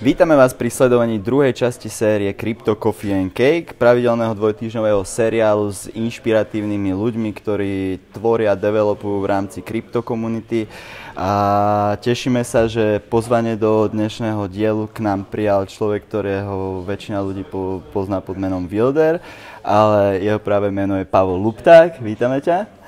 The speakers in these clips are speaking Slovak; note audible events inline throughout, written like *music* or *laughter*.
Vítame vás pri sledovaní druhej časti série Crypto Coffee and Cake, pravidelného dvojtýždňového seriálu s inšpiratívnymi ľuďmi, ktorí tvoria developujú v rámci krypto komunity. A tešíme sa, že pozvanie do dnešného dielu k nám prijal človek, ktorého väčšina ľudí pozná pod menom Wilder, ale jeho práve meno je Pavol Lupták. Vítame ťa.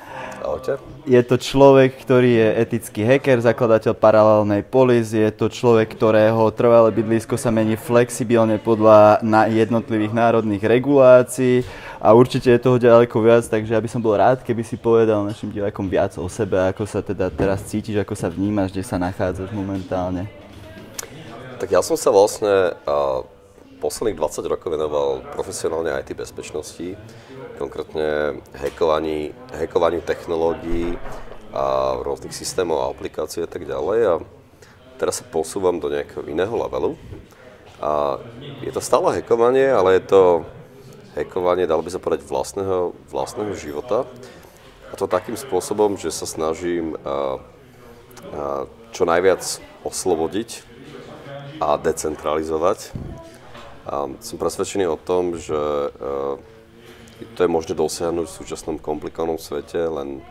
Ahojte. Je to človek, ktorý je etický hacker, zakladateľ paralelnej polis, je to človek, ktorého trvalé bydlisko sa mení flexibilne podľa na jednotlivých národných regulácií a určite je toho ďaleko viac, takže ja by som bol rád, keby si povedal našim divákom viac o sebe, ako sa teda teraz cítiš, ako sa vnímaš, kde sa nachádzaš momentálne. Tak ja som sa vlastne uh, posledných 20 rokov venoval profesionálne IT bezpečnosti konkrétne hackovaní, hackovaniu technológií a rôznych systémov a aplikácií a tak ďalej. A teraz sa posúvam do nejakého iného levelu. A je to stále hackovanie, ale je to hackovanie, dalo by sa povedať, vlastného, vlastného života. A to takým spôsobom, že sa snažím a, a čo najviac oslobodiť a decentralizovať. A som presvedčený o tom, že to je možné dosiahnuť v súčasnom komplikovanom svete len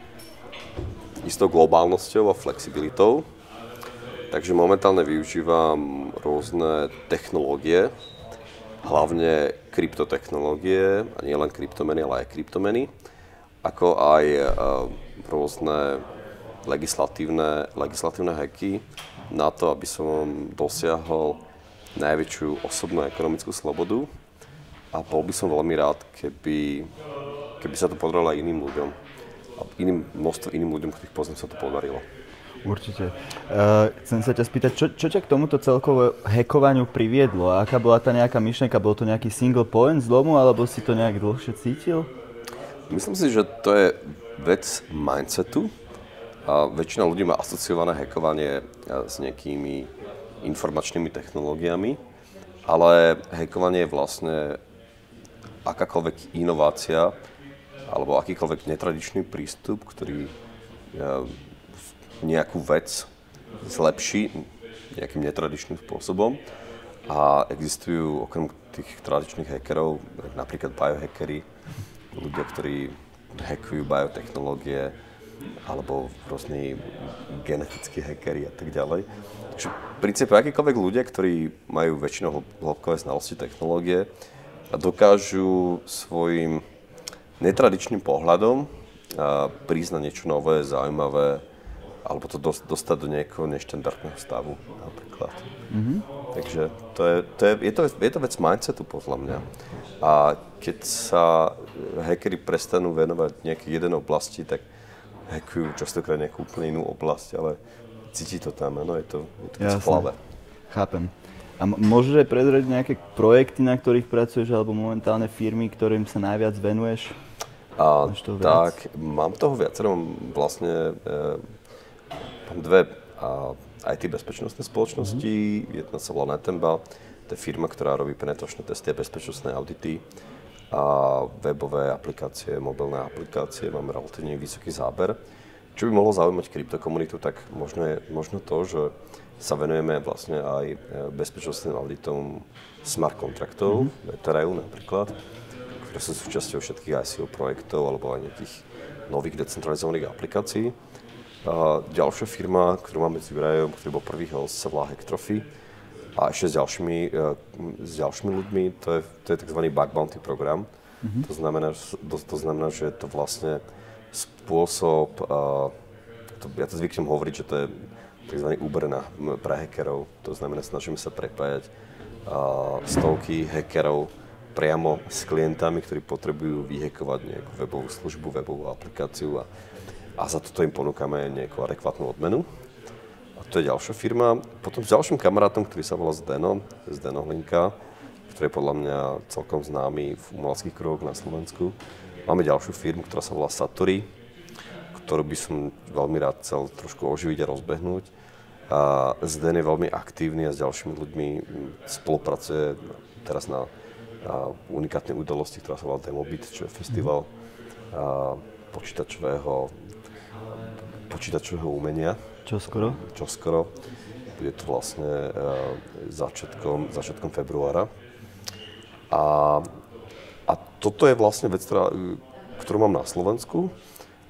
istou globálnosťou a flexibilitou. Takže momentálne využívam rôzne technológie, hlavne kryptotechnológie, a nie len kryptomeny, ale aj kryptomeny, ako aj uh, rôzne legislatívne, legislatívne hacky na to, aby som dosiahol najväčšiu osobnú ekonomickú slobodu a bol by som veľmi rád, keby, keby sa to podarilo aj iným ľuďom. A iným, množstvo iným ľuďom, ktorých poznám, sa to podarilo. Určite. Uh, chcem sa ťa spýtať, čo, čo ťa k tomuto celkovo hackovaniu priviedlo? Aká bola tá nejaká myšlienka? Bol to nejaký single point z domu, alebo si to nejak dlhšie cítil? Myslím si, že to je vec mindsetu. A väčšina ľudí má asociované hackovanie s nejakými informačnými technológiami, ale hackovanie je vlastne akákoľvek inovácia alebo akýkoľvek netradičný prístup, ktorý e, nejakú vec zlepší nejakým netradičným spôsobom. A existujú okrem tých tradičných hackerov, napríklad biohackery, ľudia, ktorí hackujú biotechnológie, alebo rôzni genetickí hackery a tak ďalej. Takže v princípe akýkoľvek ľudia, ktorí majú väčšinou hĺbkové znalosti technológie, a dokážu svojim netradičným pohľadom na niečo nové, zaujímavé, alebo to dostať do nejakého neštandardného stavu napríklad. Mm-hmm. Takže to je, to je, je, to, je to vec mindsetu podľa mňa. A keď sa hackery prestanú venovať nejakej jeden oblasti, tak hackujú častokrát nejakú úplne inú oblasť, ale cíti to tam, ano, je to, je to Chápem. A môžeš aj prezrieť nejaké projekty, na ktorých pracuješ, alebo momentálne firmy, ktorým sa najviac venuješ? A, tak, mám toho viacero. Vlastne e, mám dve a, IT bezpečnostné spoločnosti. Mm-hmm. Jedna sa volá Netemba, to je firma, ktorá robí penetračné testy a bezpečnostné audity a webové aplikácie, mobilné aplikácie. Máme relatívne vysoký záber. Čo by mohlo zaujímať kryptokomunitu, tak možno je možno to, že sa venujeme vlastne aj e, bezpečnostným auditom smart kontraktov, mm-hmm. Ethereum napríklad, ktoré sú súčasťou všetkých ICO projektov alebo aj nejakých nových decentralizovaných aplikácií. A ďalšia firma, ktorú máme s Jurajom, ktorý bol prvý host, sa volá Hecktrophy. A ešte s ďalšími, e, s ďalšími ľuďmi, to je, to je tzv. bug bounty program. Mm-hmm. To, znamená, to, to znamená, že je to vlastne spôsob, to, ja to zvyknem hovoriť, že to je tzv. Uber na, pre hackerov. To znamená, snažíme sa prepájať uh, stovky hackerov priamo s klientami, ktorí potrebujú vyhekovať nejakú webovú službu, webovú aplikáciu a, a za toto im ponúkame nejakú adekvátnu odmenu. A to je ďalšia firma. Potom s ďalším kamarátom, ktorý sa volá Zdeno, Zdeno Hlinka, ktorý je podľa mňa celkom známy v umeleckých kruhoch na Slovensku. Máme ďalšiu firmu, ktorá sa volá Satori, ktorú by som veľmi rád chcel trošku oživiť a rozbehnúť. A Zden je veľmi aktívny a s ďalšími ľuďmi spolupracuje teraz na, unikátnej udalosti, ktorá sa volá Demobit, čo je festival a, počítačového, počítačového umenia. Čo skoro? Čo skoro. bude to vlastne začiatkom, začiatkom februára. A, a toto je vlastne vec, ktorá, ktorú mám na Slovensku.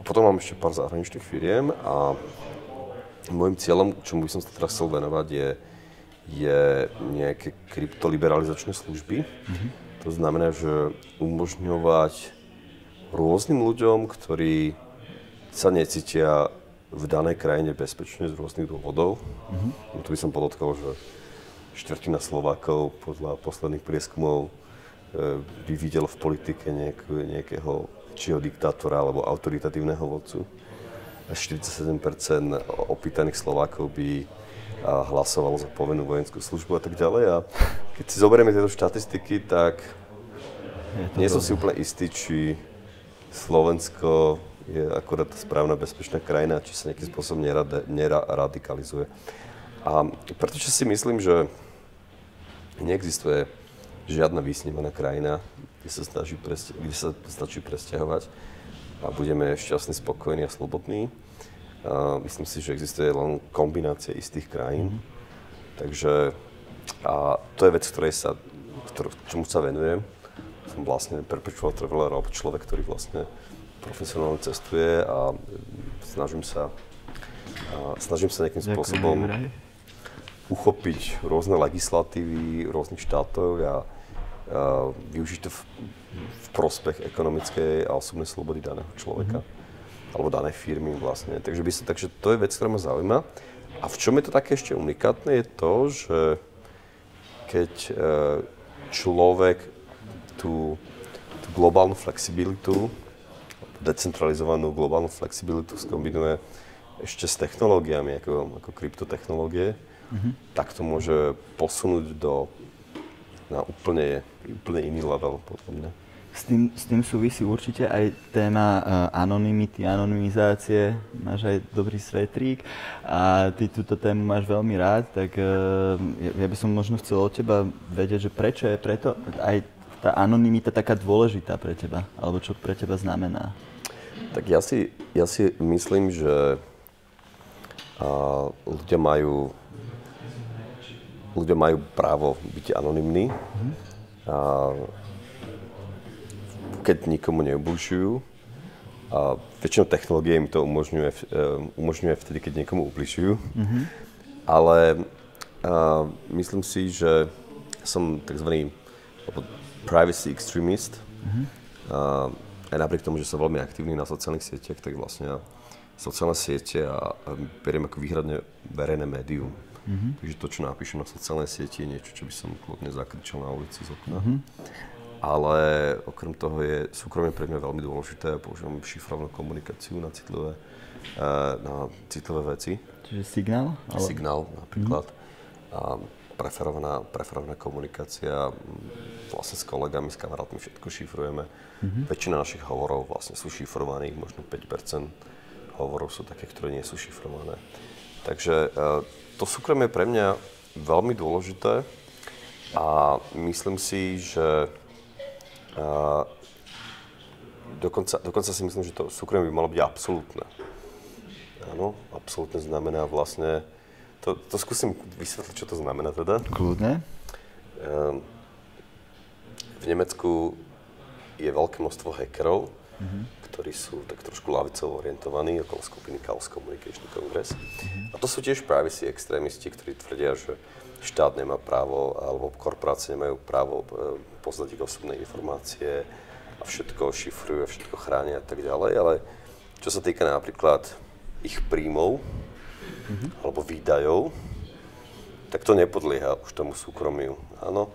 Potom mám ešte pár zahraničných firiem a môjim cieľom, čomu by som sa teraz chcel venovať, je, je nejaké kryptoliberalizačné služby. Mm-hmm. To znamená, že umožňovať rôznym ľuďom, ktorí sa necítia v danej krajine bezpečne z rôznych dôvodov. Mm-hmm. No, tu by som podotkol, že štvrtina Slovákov podľa posledných prieskumov e, by videl v politike nejakú, nejakého čiho diktátora alebo autoritatívneho vodcu. 47% opýtaných Slovákov by hlasovalo za povinnú vojenskú službu a tak ďalej. A keď si zoberieme tieto štatistiky, tak nie som si úplne istý, či Slovensko je akorát správna bezpečná krajina, či sa nejakým spôsobom nerade, neradikalizuje. A pretože si myslím, že neexistuje žiadna vysnívaná krajina, kde sa, snaží presťa- kde sa stačí presťahovať a budeme šťastní, spokojní a slobodní. A myslím si, že existuje len kombinácia istých krajín. Mm-hmm. Takže a to je vec, ktorej sa, ktor- čomu sa venujem. Som vlastne perpetual traveler, alebo človek, ktorý vlastne profesionálne cestuje a snažím sa, a snažím sa nejakým Ďakujem, spôsobom uchopiť rôzne legislatívy rôznych štátov a, a využiť to v, v prospech ekonomickej a osobnej slobody daného človeka. Mm-hmm alebo danej firmy vlastne. Takže, by sa, takže to je vec, ktorá ma zaujíma. A v čom je to také ešte unikátne, je to, že keď e, človek tú, tú globálnu flexibilitu, decentralizovanú globálnu flexibilitu skombinuje ešte s technológiami, ako, ako kryptotechnológie, mm-hmm. tak to môže posunúť do, na úplne, úplne iný level, podľa mňa. S tým, s tým súvisí určite aj téma uh, anonymity, anonymizácie. Máš aj dobrý svetrík a ty túto tému máš veľmi rád, tak uh, ja, by som možno chcel od teba vedieť, že prečo je preto aj tá anonymita taká dôležitá pre teba, alebo čo pre teba znamená? Tak ja si, ja si myslím, že uh, ľudia majú ľudia majú právo byť anonymní. Mm-hmm. Uh, keď nikomu neubližujú. A väčšinou technológie im to umožňuje, eh, umožňuje vtedy, keď niekomu ubližujú. Mm-hmm. Ale a, myslím si, že som tzv. privacy extremist. Mm-hmm. A, aj napriek tomu, že som veľmi aktívny na sociálnych sieťach, tak vlastne sociálne siete a, a beriem ako výhradne verejné médium. Mm-hmm. Takže to, čo napíšem na sociálnej sieti, je niečo, čo by som kľudne zakričal na ulici z okna. Mm-hmm ale okrem toho je súkromie pre mňa veľmi dôležité. Používam šifrovnú komunikáciu na citlivé, eh, na citlivé veci. Čiže signál? Ale... Signál napríklad. Mm-hmm. A preferovaná, preferovaná komunikácia vlastne s kolegami, s kamarátmi všetko šifrujeme. Mm-hmm. Väčšina našich hovorov vlastne sú šifrovaných, možno 5% hovorov sú také, ktoré nie sú šifrované. Takže eh, to súkromie je pre mňa veľmi dôležité a myslím si, že a dokonca, dokonca si myslím, že to súkromie by malo byť absolútne. Áno, absolútne znamená vlastne... To, to skúsim vysvetliť, čo to znamená teda. Kľudne. Um, v Nemecku je veľké množstvo hackerov, mm-hmm. Ktorí sú tak trošku lavicovo orientovaní okolo skupiny Chaos Communication Congress. Mm-hmm. A to sú tiež privacy extrémisti, ktorí tvrdia, že štát nemá právo, alebo korporácie nemajú právo e, poznať ich osobné informácie a všetko šifrujú, všetko chránia a tak ďalej, ale čo sa týka napríklad ich príjmov mm-hmm. alebo výdajov, tak to nepodlieha už tomu súkromiu. Áno.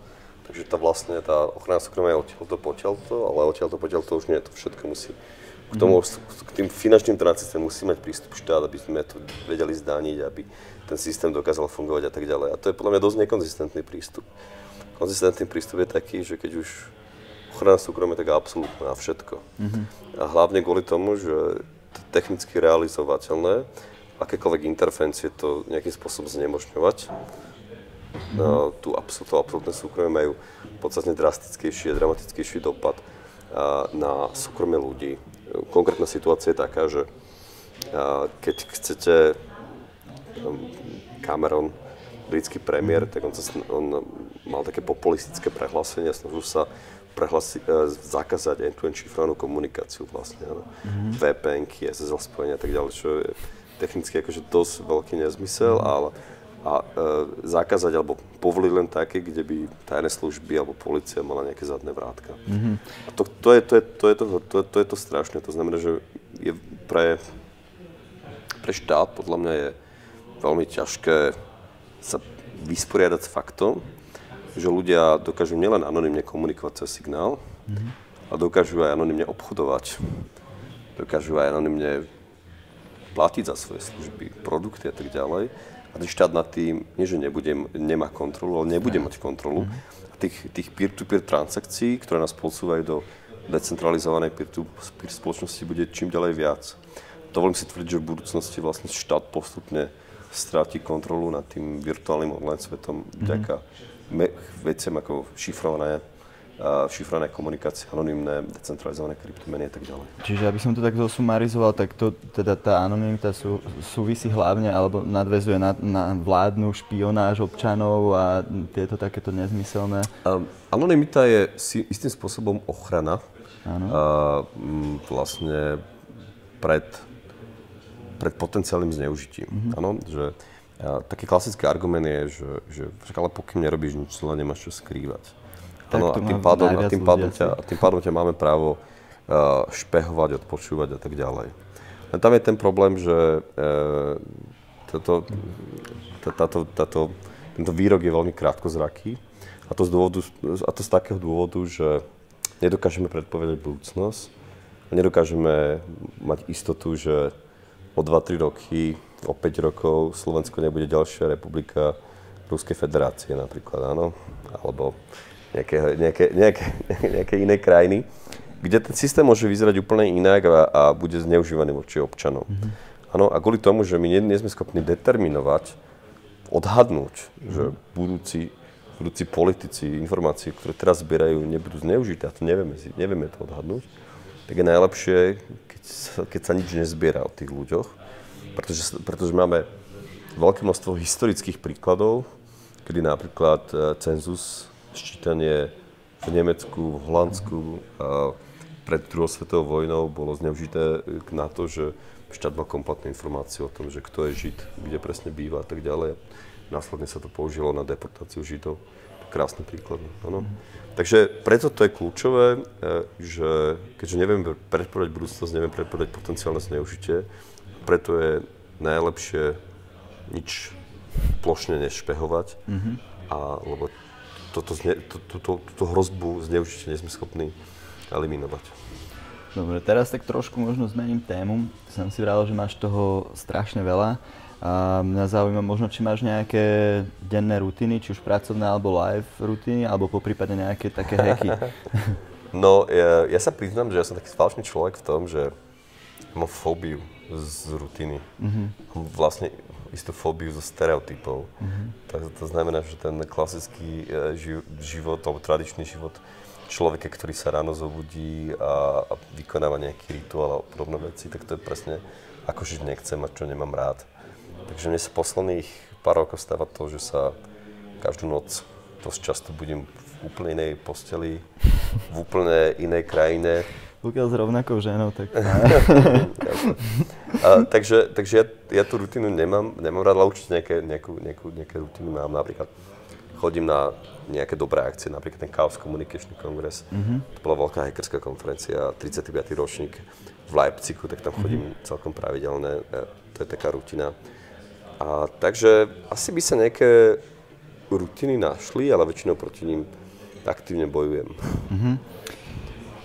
Takže tá vlastne tá ochrana súkromia je odtiaľto potiaľto, ale odtiaľto potiaľto už nie, to všetko musí k tomu, k tým finančným transakciám musí mať prístup štát, aby sme to vedeli zdániť, aby ten systém dokázal fungovať a tak ďalej. A to je podľa mňa dosť nekonzistentný prístup. Konzistentný prístup je taký, že keď už ochrana súkromia, tak absolútne na všetko. Mm-hmm. A hlavne kvôli tomu, že to technicky realizovateľné, akékoľvek intervencie to nejakým spôsobom znemožňovať. Mm-hmm. No, tu absolútne, absolútne súkromie majú podstatne drastickejší a dramatickejší dopad na súkromie ľudí. Konkrétna situácia je taká, že keď chcete um, Cameron britský premiér, tak on, sa, on mal také populistické prehlásenie, snažil sa prehlasi, uh, zakázať end-to-end šifrovanú komunikáciu vlastne, Mm-hmm. VPNky, SSL spojenia a tak ďalej, čo je technicky akože dosť veľký nezmysel, ale a uh, zakázať alebo povoliť len také, kde by tajné služby alebo policia mala nejaké zadné vrátka. Mm-hmm. A to, to, je, to, je, to, je to, to, to je to strašné. To znamená, že je pre, pre štát podľa mňa je veľmi ťažké sa vysporiadať s faktom, že ľudia dokážu nielen anonymne komunikovať cez signál, mm-hmm. ale dokážu aj anonymne obchodovať. Dokážu aj anonymne platiť za svoje služby, produkty a tak ďalej. A ten štát nad tým, nie že nebude, nemá kontrolu, ale nebude mať kontrolu. Mm-hmm. A tých, tých peer-to-peer transakcií, ktoré nás posúvajú do decentralizovanej peer-to-peer spoločnosti, bude čím ďalej viac. Dovolím si tvrdiť, že v budúcnosti vlastne štát postupne stráti kontrolu nad tým virtuálnym online svetom mm-hmm. vďaka me- veciam ako šifrované šifrované komunikácie, anonimné, decentralizované kryptomeny a tak ďalej. Čiže aby som to tak zosumarizoval, tak to, teda tá anonimita sú, súvisí hlavne alebo nadvezuje na, na vládnu špionáž občanov a tieto takéto nezmyselné? Um, anonimita je si, istým spôsobom ochrana uh, vlastne pred, pred potenciálnym zneužitím. Mm-hmm. že a taký klasický argument je, že, že však ale pokým nerobíš nič, len nemáš čo skrývať. Ano, a tým pádom, a tým pádom, ťa, a tým pádom ťa máme právo uh, špehovať, odpočúvať a tak ďalej. A tam je ten problém, že uh, táto, táto, táto, tento výrok je veľmi krátkozraký a to, z dôvodu, a to z takého dôvodu, že nedokážeme predpovedať budúcnosť, nedokážeme mať istotu, že o 2-3 roky, o 5 rokov Slovensko nebude ďalšia republika Ruskej federácie napríklad, áno? Alebo nejaké, nejaké, nejaké, *laughs* nejaké iné krajiny, kde ten systém môže vyzerať úplne inak a, a bude zneužívaný voči občanom. Mm-hmm. Áno, a kvôli tomu, že my nie, nie sme schopní determinovať, odhadnúť, mm-hmm. že budúci, budúci politici informácie, ktoré teraz zbierajú, nebudú zneužité, a to nevieme, nevieme to odhadnúť, tak je najlepšie, keď sa, keď sa nič nezbiera o tých ľuďoch, pretože, pretože máme veľké množstvo historických príkladov, kedy napríklad e, cenzus sčítanie v Nemecku, v Holandsku a pred druhou svetovou vojnou bolo zneužité na to, že štát mal kompletné informácie o tom, že kto je Žid, kde presne býva a tak ďalej. Následne sa to použilo na deportáciu Židov. Krásny príklad. Ano. Takže preto to je kľúčové, e, že keďže neviem predpovedať budúcnosť, neviem predpovedať potenciálne zneužitie, preto je najlepšie nič plošne nešpehovať, mm-hmm. a, lebo toto, to, túto, túto hrozbu zneužitia nie sme schopní eliminovať. Dobre, teraz tak trošku možno zmením tému. Som si vral, že máš toho strašne veľa. A mňa zaujíma možno, či máš nejaké denné rutiny, či už pracovné alebo live rutiny, alebo po prípade nejaké také hacky. *laughs* no, ja, ja sa priznám, že ja som taký spoločný človek v tom, že mám fóbiu z rutiny. Mm-hmm. Vlastne istú fóbiu zo stereotypov. Mm-hmm. Tak to znamená, že ten klasický e, život, alebo tradičný život človeka, ktorý sa ráno zobudí a, a vykonáva nejaký rituál a podobné veci, tak to je presne ako žiť nechcem a čo nemám rád. Takže mne sa posledných pár rokov stáva to, že sa každú noc dosť často budem v úplne inej posteli, v úplne inej krajine, pokiaľ s rovnakou ženou, tak... *laughs* a, takže takže ja, ja tú rutinu nemám, nemám rád, ale určite nejaké, nejakú, nejakú, nejaké rutiny mám. Napríklad chodím na nejaké dobré akcie, napríklad ten Chaos Communication Congress. Mm-hmm. To bola veľká hackerská konferencia, 35. ročník v Leipzigu, tak tam chodím mm-hmm. celkom pravidelne. E, to je taká rutina. A, takže asi by sa nejaké rutiny našli, ale väčšinou proti ním aktívne bojujem. Mm-hmm.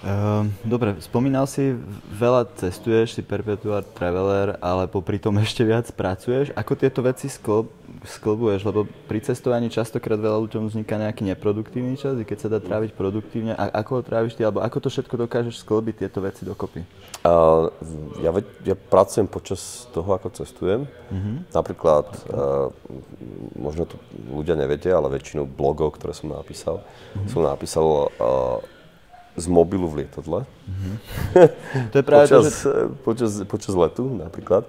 Ehm, dobre, spomínal si, veľa cestuješ, si perpetuál traveler, ale popri tom ešte viac pracuješ. Ako tieto veci sklb, sklbuješ? Lebo pri cestovaní častokrát veľa ľuďom vzniká nejaký neproduktívny čas, i keď sa dá tráviť produktívne. A ako ho tráviš ty, alebo ako to všetko dokážeš sklbiť tieto veci dokopy? Uh, ja, ja pracujem počas toho, ako cestujem. Uh-huh. Napríklad, uh, možno to ľudia nevedia, ale väčšinu blogov, ktoré som napísal, uh-huh. som napísal uh, z mobilu v lietadle. Mm-hmm. To je práve počas, to, že... počas, počas letu napríklad.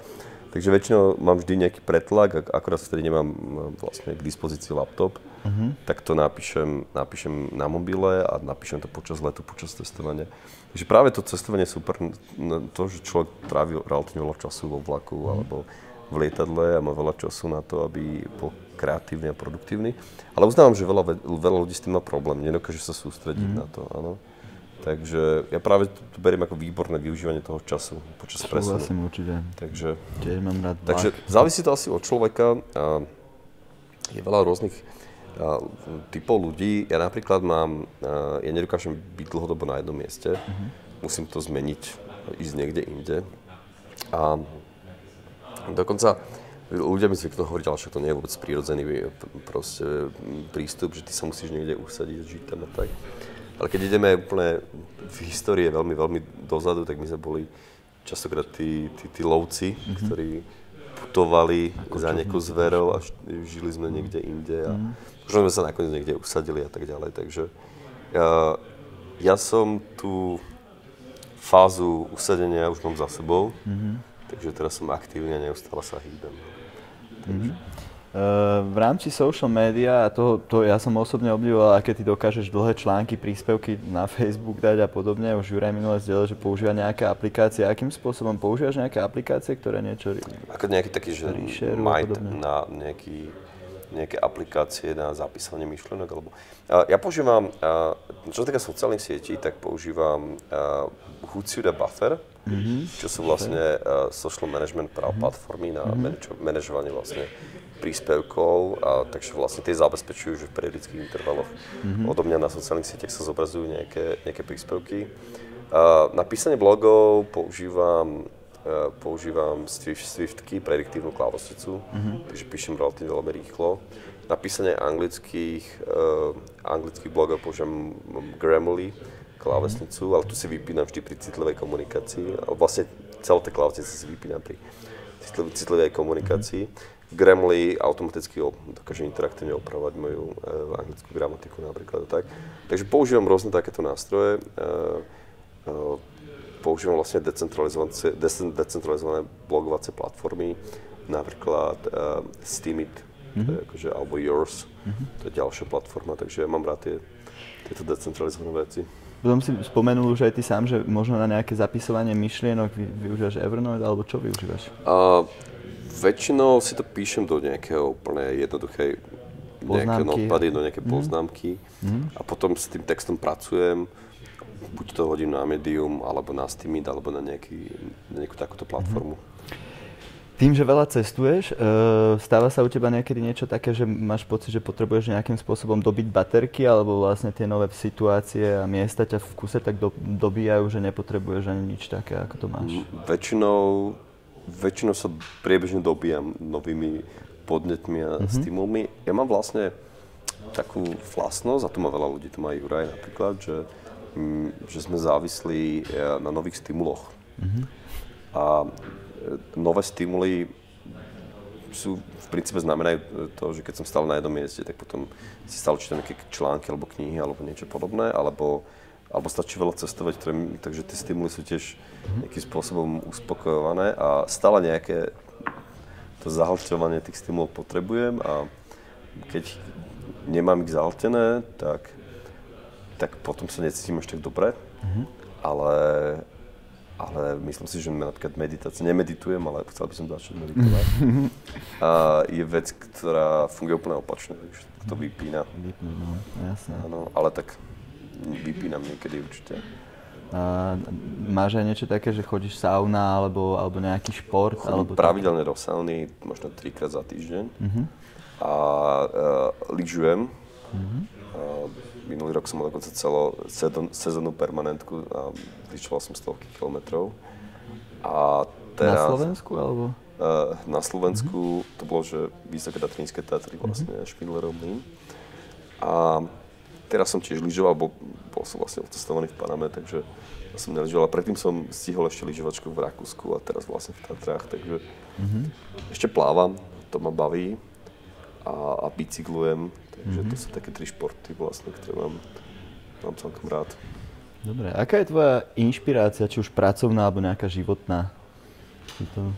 Takže väčšinou mám vždy nejaký pretlak, ak akorát vtedy nemám vlastne k dispozícii laptop, uh-huh. tak to napíšem, napíšem na mobile a napíšem to počas letu, počas testovania. Takže práve to cestovanie je super, to, že človek trávi relatívne veľa času vo vlaku uh-huh. alebo v lietadle a má veľa času na to, aby bol kreatívny a produktívny. Ale uznávam, že veľa, veľa ľudí s tým má problém, nedokáže sa sústrediť mm. na to, áno. Takže ja práve to beriem ako výborné využívanie toho času počas presunu. Súhlasím určite. Takže, Tiež mám rád takže závisí to asi od človeka. A je veľa rôznych a, typov ľudí. Ja napríklad mám, a, ja nedokážem byť dlhodobo na jednom mieste. Uh-huh. Musím to zmeniť, ísť niekde inde. A dokonca ľudia mi zvyknú hovoriť, ale však to nie je vôbec prírodzený proste, prístup, že ty sa musíš niekde usadiť, žiť tam a tak. Ale keď ideme úplne v histórii veľmi, veľmi dozadu, tak my sme boli častokrát tí, tí, tí lovci, mm-hmm. ktorí putovali Ako za nejakou zverou a žili sme niekde inde a mm-hmm. možno sme sa nakoniec niekde usadili a tak ďalej. Takže ja, ja som tú fázu usadenia už mám za sebou, mm-hmm. takže teraz som aktívny a neustále sa hýbem. Takže. Mm-hmm. V rámci social media, a to, to ja som osobne obdivoval, aké ty dokážeš dlhé články, príspevky na Facebook dať a podobne. Už Juraj minule zdieľal, že používa nejaké aplikácie. Akým spôsobom používaš nejaké aplikácie, ktoré niečo Ako nejaký taký, že Might na nejaký, nejaké aplikácie na zapísanie myšlenok, alebo... Ja používam, čo sa týka sociálnych sietí, tak používam Hootsuite Buffer, mm-hmm. čo sú vlastne social management mm-hmm. platformy na mm-hmm. manažovanie vlastne príspevkov, a, takže vlastne tie zabezpečujú, že v periodických intervaloch mm-hmm. odo mňa na sociálnych sieťach sa zobrazujú nejaké, nejaké príspevky. A, na písanie blogov používam, a, používam Swift, Swiftky, prediktívnu klávesnicu, mm-hmm. takže píšem relatívne veľmi rýchlo. Na písanie anglických, uh, anglických blogov používam Grammarly, klávesnicu, mm-hmm. ale tu si vypínam vždy pri citlivej komunikácii. Vlastne celé tie klávesnice si vypínam pri citlivej komunikácii. Mm-hmm. Grammarly automaticky dokáže interaktívne opravovať moju uh, anglickú gramatiku napríklad tak. Takže používam rôzne takéto nástroje. Uh, uh, používam vlastne decentralizované, decentralizované blogovacie platformy, napríklad uh, Steamit, mm-hmm. akože, alebo Yours, mm-hmm. to je ďalšia platforma, takže ja mám rád tie, tieto decentralizované veci. Potom si spomenul už aj ty sám, že možno na nejaké zapisovanie myšlienok využívaš Evernote, alebo čo využívaš? Uh, Väčšinou si to píšem do nejakého úplne jednoduchej nejaké notepady, do nejaké mm. poznámky mm. a potom s tým textom pracujem. Buď to hodím na Medium, alebo na Steamit, alebo na, nejaký, na nejakú takúto platformu. Mm. Tým, že veľa cestuješ, e, stáva sa u teba niekedy niečo také, že máš pocit, že potrebuješ nejakým spôsobom dobiť baterky, alebo vlastne tie nové situácie a miesta ťa v kuse tak do, dobíjajú, že nepotrebuješ ani nič také, ako to máš? Väčšinou väčšinou sa priebežne dobíjam novými podnetmi a mm-hmm. stimulmi. Ja mám vlastne takú vlastnosť, a tu má veľa ľudí, tu má Juraj napríklad, že, mm, že sme závislí e, na nových stimuloch. Mm-hmm. A e, nové stimuly sú v princípe znamenajú to, že keď som stal na jednom mieste, tak potom si stále čítam nejaké články alebo knihy alebo niečo podobné, alebo alebo stačí veľa cestovať, ktoré, takže tie stimuly sú tiež nejakým spôsobom uspokojované a stále nejaké to zahlťovanie tých stimulov potrebujem a keď nemám ich zahltené, tak, tak potom sa necítim až tak dobre, mm-hmm. ale, ale myslím si, že napríklad meditácia, nemeditujem, ale chcel by som začať meditovať, a je vec, ktorá funguje úplne opačne, takže to vypína. Vypína, no, jasné. Áno, ale tak vypínam niekedy určite. A máš aj niečo také, že chodíš sauna alebo, alebo nejaký šport? Chodím alebo pravidelne do sauny, možno trikrát za týždeň. Uh-huh. A uh, lyžujem. Uh-huh. Uh, minulý rok som mal dokonca celo sezónnu permanentku a lyžoval som stovky kilometrov. A teraz, na Slovensku alebo? Uh, na Slovensku uh-huh. to bolo, že Vysoké Tatrinské Tatry, vlastne uh-huh. Špindlerov mlyn. A teraz som tiež lyžoval, bol, bol som vlastne odcestovaný v Paname, takže ja som nelyžoval. Predtým som stihol ešte lyžovačku v Rakúsku a teraz vlastne v Tatrách, takže mm-hmm. ešte plávam, to ma baví a, a bicyklujem, takže mm-hmm. to sú také tri športy vlastne, ktoré mám, mám celkom rád. Dobre, aká je tvoja inšpirácia, či už pracovná alebo nejaká životná? Si to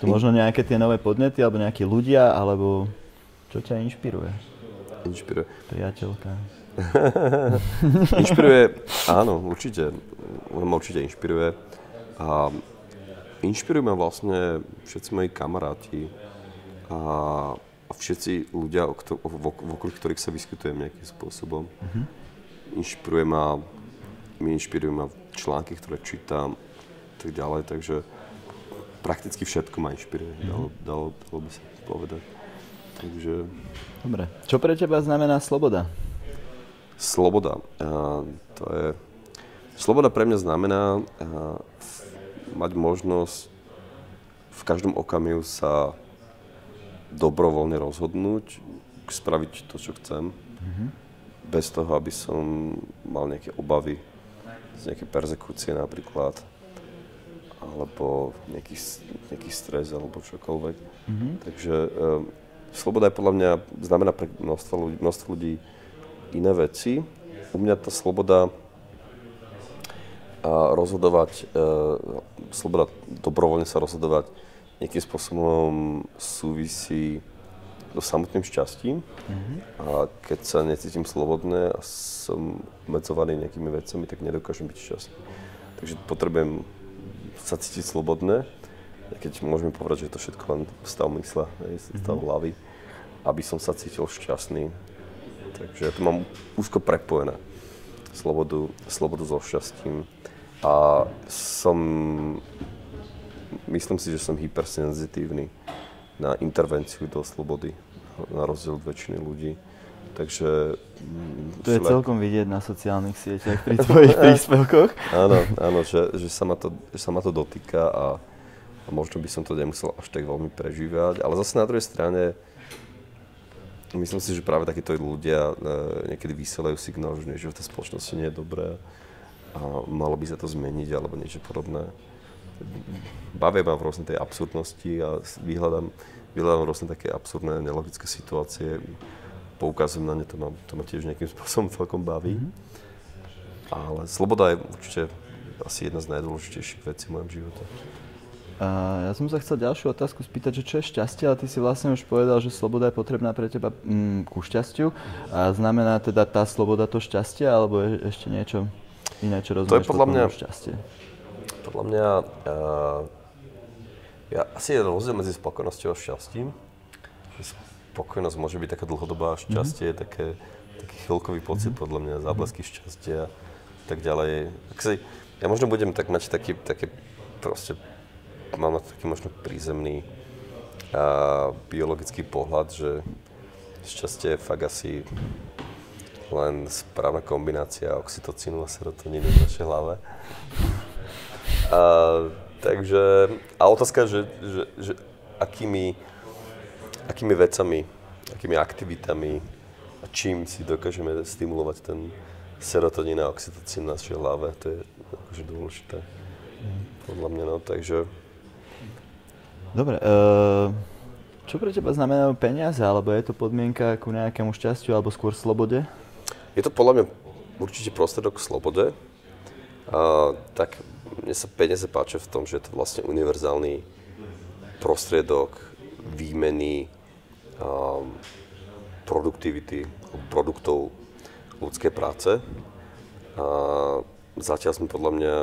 To možno nejaké tie nové podnety, alebo nejakí ľudia, alebo čo ťa inšpiruje? Inšpiruje. Priateľka. *laughs* inšpiruje, áno, určite. On ma určite inšpiruje. A inšpirujú ma vlastne všetci moji kamaráti a, a všetci ľudia, okolo ktorých sa vyskytujem nejakým spôsobom. Mm-hmm. Inšpiruje ma, mi inšpirujú ma články, ktoré čítam, tak ďalej, takže prakticky všetko ma inšpiruje, mm-hmm. dalo, dalo, dalo by sa povedať. Takže... Dobre. Čo pre teba znamená sloboda? Sloboda. Uh, to je... Sloboda pre mňa znamená uh, mať možnosť v každom okamihu sa dobrovoľne rozhodnúť, spraviť to, čo chcem, mm-hmm. bez toho, aby som mal nejaké obavy z nejaké persekúcie napríklad alebo nejaký, nejaký stres alebo čokoľvek. Mm-hmm. Takže um, sloboda je podľa mňa, znamená pre množstvo ľudí, množstvo ľudí iné veci. U mňa tá sloboda a rozhodovať, e, sloboda dobrovoľne sa rozhodovať nejakým spôsobom súvisí so samotným šťastím. Mm-hmm. A keď sa necítim slobodné a som obmedzovaný nejakými vecami, tak nedokážem byť šťastný. Takže potrebujem sa cítiť slobodné, keď môžeme povedať, že je to všetko len stav mysle, stav mm-hmm. hlavy, aby som sa cítil šťastný. Takže ja to mám úzko prepojené. Slobodu, slobodu so šťastím. A som, myslím si, že som hypersenzitívny na intervenciu do slobody, na rozdiel od väčšiny ľudí. Takže... Mm, to je celkom vidieť na sociálnych sieťach pri tvojich príspevkoch. *laughs* áno, áno, že, že, sa ma to, že sa ma to dotýka a, a možno by som to nemusel až tak veľmi prežívať. Ale zase na druhej strane, myslím si, že práve takíto ľudia e, niekedy vysielajú signál, že niečo v tej spoločnosti nie je dobré a malo by sa to zmeniť alebo niečo podobné. Bavia ma v rôznej tej absurdnosti a vyhľadám, vyhľadám rôzne také absurdné, nelogické situácie, poukazujem na ne, to ma, to ma tiež nejakým *laughs* spôsobom celkom baví. Mm-hmm. Ale sloboda je určite asi jedna z najdôležitejších vecí v mojom živote. A ja som sa chcel ďalšiu otázku spýtať, že čo je šťastie, ale ty si vlastne už povedal, že sloboda je potrebná pre teba mm, ku šťastiu. A znamená teda tá sloboda to šťastie, alebo je ešte niečo iné, čo rozumieš to je podľa mňa, šťastie? Podľa mňa, uh, ja, asi je rozdiel medzi spokojnosťou a šťastím spokojnosť môže byť taká dlhodobá, šťastie je mm-hmm. také, taký chvíľkový pocit, mm-hmm. podľa mňa, záblesky šťastia a tak ďalej. Tak si, ja možno budem tak mať taký, také proste, mám na to taký možno prízemný a, biologický pohľad, že šťastie je fakt asi len správna kombinácia oxytocínu a serotonínu v našej hlave. A, takže, a otázka, že, že, že akými akými vecami, akými aktivitami a čím si dokážeme stimulovať ten serotonín a oxytocín na našej hlave, to je akože dôležité. Podľa mňa, no, takže... Dobre, uh, čo pre teba znamenajú peniaze, alebo je to podmienka ku nejakému šťastiu, alebo skôr slobode? Je to podľa mňa určite prostredok k slobode. Uh, tak mne sa peniaze páčia v tom, že je to vlastne univerzálny prostriedok výmeny um, produktivity, produktov ľudskej práce. A zatiaľ sme podľa mňa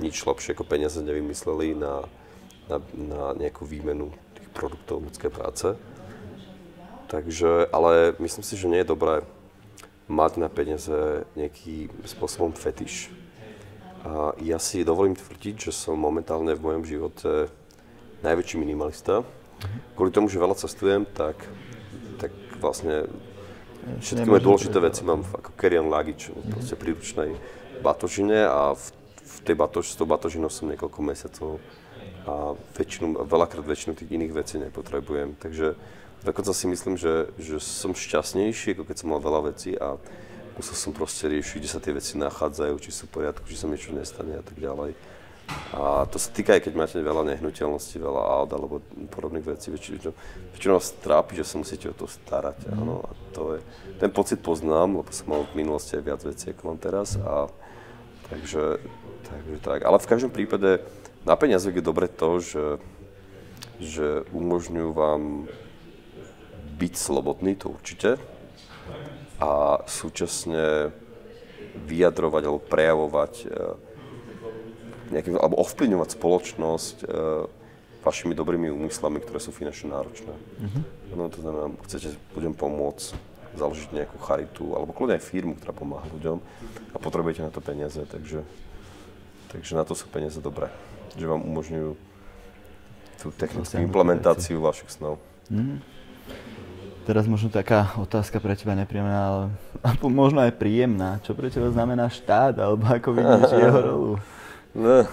nič lepšie ako peniaze nevymysleli na, na, na nejakú výmenu tých produktov ľudskej práce. Takže, ale myslím si, že nie je dobré mať na peniaze nejaký spôsobom fetiš. A ja si dovolím tvrdiť, že som momentálne v mojom živote najväčší minimalista Kvôli tomu, že veľa cestujem, tak, tak vlastne všetky moje dôležité veci mám ako carry-on luggage, proste príručnej batožine a v, v tej batož, s tou batožinou som niekoľko mesiacov a väčšinu, veľakrát väčšinu tých iných vecí nepotrebujem. Takže dokonca si myslím, že, že som šťastnejší, ako keď som mal veľa vecí a musel som proste riešiť, kde sa tie veci nachádzajú, či sú v poriadku, či sa niečo nestane a tak ďalej. A to sa týka aj keď máte veľa nehnuteľností, veľa aut alebo podobných vecí. Väčšinou, väčšinou vás trápi, že sa musíte o to starať. Mm. Áno, a to je, ten pocit poznám, lebo som mal v minulosti aj viac vecí, ako mám teraz. A, takže, takže tak. Ale v každom prípade na peniaze je dobre to, že, že umožňujú vám byť slobodný, to určite, a súčasne vyjadrovať alebo prejavovať e, nejakým, alebo ovplyvňovať spoločnosť e, vašimi dobrými úmyslami, ktoré sú finančne náročné. Mm-hmm. No to znamená, chcete ľuďom pomôcť založiť nejakú charitu, alebo kľudne aj firmu, ktorá pomáha ľuďom a potrebujete na to peniaze, takže, takže na to sú peniaze dobré, že vám umožňujú tú technickú implementáciu vašich snov. Mm. Teraz možno taká otázka pre teba nepríjemná, ale *laughs* možno aj príjemná. Čo pre teba znamená štát, alebo ako vidíš *laughs* jeho rolu? No,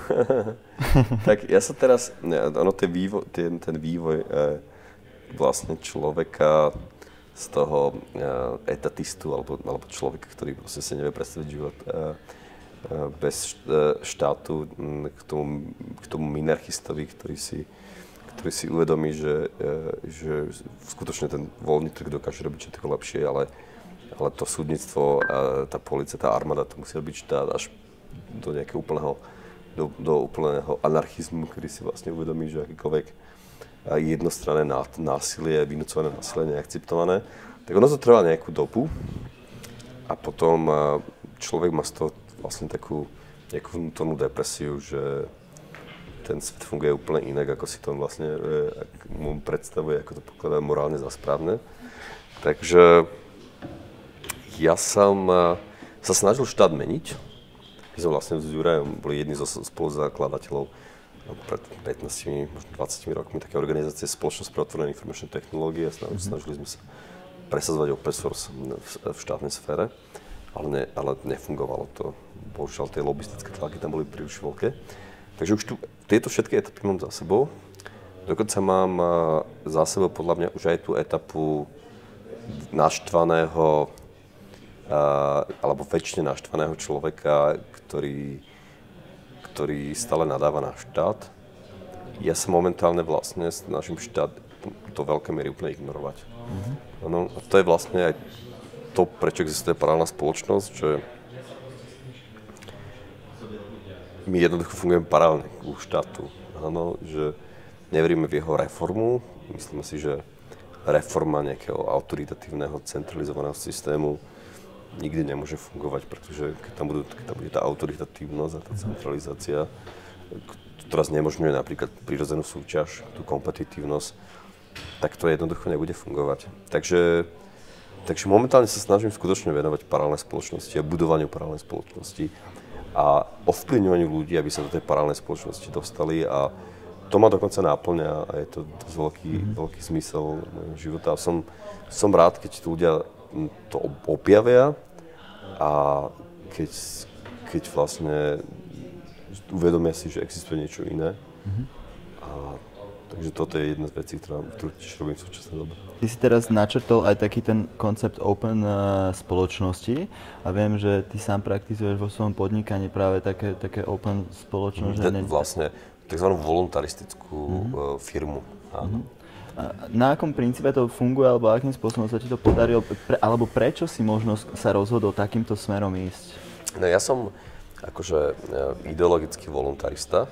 *laughs* tak ja sa teraz, ono ten vývoj, ten, ten vývoj vlastne človeka z toho e, etatistu, alebo, alebo človeka, ktorý proste si nevie predstaviť život e, bez e, štátu, k tomu, k tomu minarchistovi, ktorý si ktorý si uvedomí, že, e, že skutočne ten voľný trh dokáže robiť všetko lepšie, ale, ale to súdnictvo, tá policia, tá armáda, to musí byť štát až do nejakého úplného, do, do úplného anarchizmu, kedy si vlastne uvedomí, že akýkoľvek jednostranné násilie, vynúcované násilie neakceptované, tak ono to trvá nejakú dobu a potom človek má z toho vlastne takú nejakú vnútornú depresiu, že ten svet funguje úplne inak, ako si to vlastne e, mu predstavuje, ako to pokladá morálne za správne. Takže ja som sa snažil štát meniť. My sme vlastne s Jurajom boli jedni zo spoluzakladateľov pred 15, možno 20 rokmi také organizácie Spoločnosť pre otvorené informačné technológie a mhm. snažili sme sa presadzovať open source v štátnej sfére, ale, ne, ale nefungovalo to. Bohužiaľ, tie lobistické tlaky tam boli príliš veľké. Takže už tu tieto všetky etapy mám za sebou. Dokonca mám eh, za sebou podľa mňa už aj tú etapu naštvaného, uh, alebo väčšine naštvaného človeka, ktorý, ktorý stále nadáva na štát. Ja sa momentálne vlastne snažím štát do veľkej miery úplne ignorovať. Mm-hmm. No, a to je vlastne aj to, prečo existuje paralelná spoločnosť, že my jednoducho fungujeme paralelne ku štátu. Áno, že neveríme v jeho reformu. Myslíme si, že reforma nejakého autoritatívneho, centralizovaného systému nikdy nemôže fungovať, pretože keď tam, budú, keď tam bude tá autoritatívnosť a tá centralizácia, ktorá znemožňuje napríklad prírodzenú súťaž, tú kompetitívnosť, tak to jednoducho nebude fungovať. Takže, takže momentálne sa snažím skutočne venovať paralelnej spoločnosti a budovaniu paralelnej spoločnosti a ovplyvňovaniu ľudí, aby sa do tej paralelnej spoločnosti dostali a to ma dokonca náplňa a je to dosť veľký, mm-hmm. veľký zmysel života. Som, som rád, keď ľudia to objavia a keď, keď vlastne uvedomia si, že existuje niečo iné. Mm-hmm. A Takže toto je jedna z vecí, ktorá, ktorú tiež robím v súčasnej dobe. Ty si teraz načrtol aj taký ten koncept open uh, spoločnosti a viem, že ty sám praktizuješ vo svojom podnikaní práve také, také open spoločnosť. Mm, ne... Vlastne tzv. voluntaristickú mm-hmm. uh, firmu. Áno. Mm-hmm. Na akom princípe to funguje, alebo akým spôsobom sa ti to podarilo, pre, alebo prečo si možno sa rozhodol takýmto smerom ísť? No ja som akože e, ideologický voluntarista,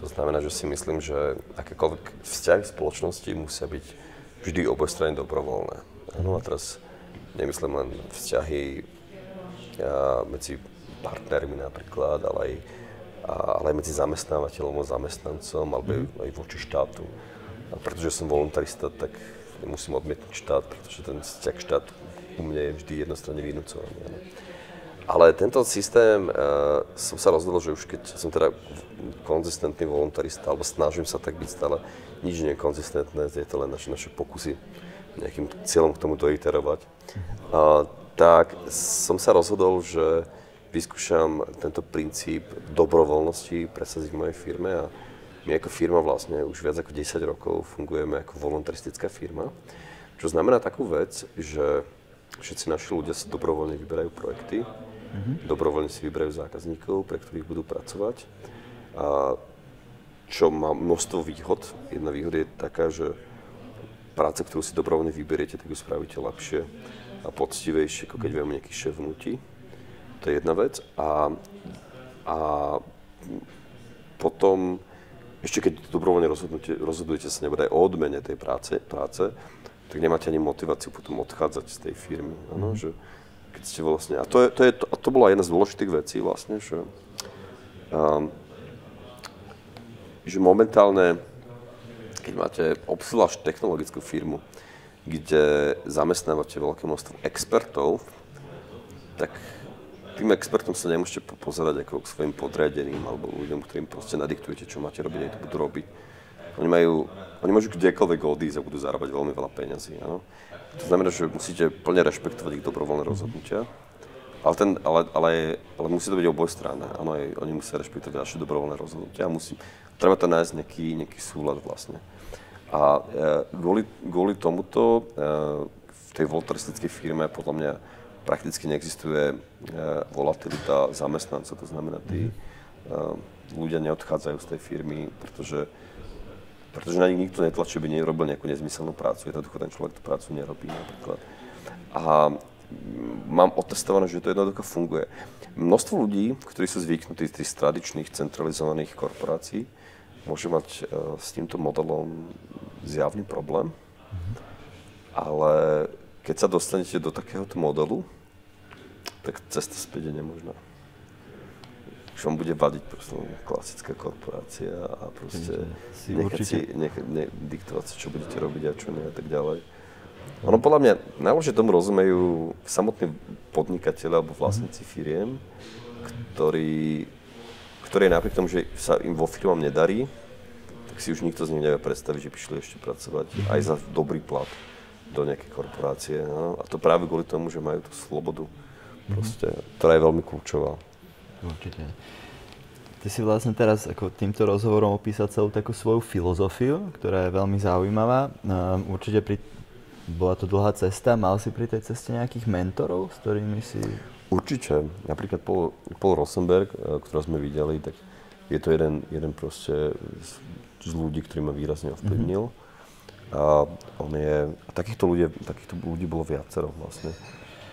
to znamená, že si myslím, že akékoľvek vzťahy v spoločnosti musia byť vždy obojstranne dobrovoľné. No a teraz nemyslím len vzťahy medzi partnermi napríklad, ale aj, ale aj medzi zamestnávateľom a zamestnancom, alebo mm. aj voči štátu. A pretože som voluntarista, tak nemusím odmietnúť štát, pretože ten vzťah štát u mne je vždy jednostranne vynúcovaný. Ale tento systém, uh, som sa rozhodol, že už keď som teda konzistentný voluntarista, alebo snažím sa tak byť stále, nič nie je konzistentné, je to len naše, naše pokusy nejakým cieľom k tomu doiterovať. Uh, tak som sa rozhodol, že vyskúšam tento princíp dobrovoľnosti presadiť v mojej firme a my ako firma vlastne už viac ako 10 rokov fungujeme ako voluntaristická firma, čo znamená takú vec, že všetci naši ľudia sa dobrovoľne vyberajú projekty, Mm-hmm. Dobrovoľne si vyberajú zákazníkov, pre ktorých budú pracovať. Čo má množstvo výhod. Jedna výhoda je taká, že práca, ktorú si dobrovoľne vyberiete, tak ju spravíte lepšie a poctivejšie, ako keď vám nejaký šéf vnúti. To je jedna vec. A, a potom ešte keď dobrovoľne rozhodujete sa nebude aj o odmene tej práce, práce, tak nemáte ani motiváciu potom odchádzať z tej firmy. Ano, mm. že keď ste vlastne, a to, je, to, je, a to bola jedna z dôležitých vecí vlastne, že, um, že momentálne, keď máte obzvlášť technologickú firmu, kde zamestnávate veľké množstvo expertov, tak tým expertom sa nemôžete pozerať ako k svojim podriadeným alebo ľuďom, ktorým proste nadiktujete, čo máte robiť, aj to budú robiť. Oni, majú, oni môžu kdekoľvek odísť a budú zarábať veľmi veľa peňazí. Áno? To znamená, že musíte plne rešpektovať ich dobrovoľné rozhodnutia. Ale, ten, ale, ale, ale musí to byť obojstranné. Áno, oni musia rešpektovať vaše dobrovoľné rozhodnutia. Musí, treba tam nájsť nejaký, nejaký súlad vlastne. A e, kvôli, kvôli tomuto e, v tej volontaristickej firme podľa mňa prakticky neexistuje e, volatilita zamestnancov, to znamená, tí e, ľudia neodchádzajú z tej firmy, pretože, pretože na nich nikto netlačí, aby nerobil nejakú nezmyselnú prácu. Jednoducho ten človek tú prácu nerobí napríklad. A mám otestované, že to jednoducho funguje. Množstvo ľudí, ktorí sú zvyknutí z tých tradičných centralizovaných korporácií, môže mať uh, s týmto modelom zjavný problém, ale keď sa dostanete do takéhoto modelu, tak cesta späť je nemožná. Už vám bude vadiť proste klasická korporácia a proste si nechať si, nech, ne, diktovať si, čo budete robiť a čo nie a tak ďalej. Ono podľa mňa najlepšie tomu rozumejú samotní podnikateľe alebo vlastníci firiem, ktorí, ktorí napriek tomu, že sa im vo firmám nedarí, tak si už nikto z nich nevie predstaviť, že by šli ešte pracovať aj za dobrý plat do nejakej korporácie. No? A to práve kvôli tomu, že majú tú slobodu, proste, ktorá je veľmi kľúčová. Určite. Ty si vlastne teraz ako týmto rozhovorom opísal celú takú svoju filozofiu, ktorá je veľmi zaujímavá. Určite pri, bola to dlhá cesta. Mal si pri tej ceste nejakých mentorov, s ktorými si... Určite. Napríklad Paul, Paul Rosenberg, e, ktorého sme videli, tak je to jeden, jeden proste z, z ľudí, ktorý ma výrazne ovplyvnil. Mm-hmm. A on je, a takýchto ľudí, takýchto ľudí bolo viacero vlastne.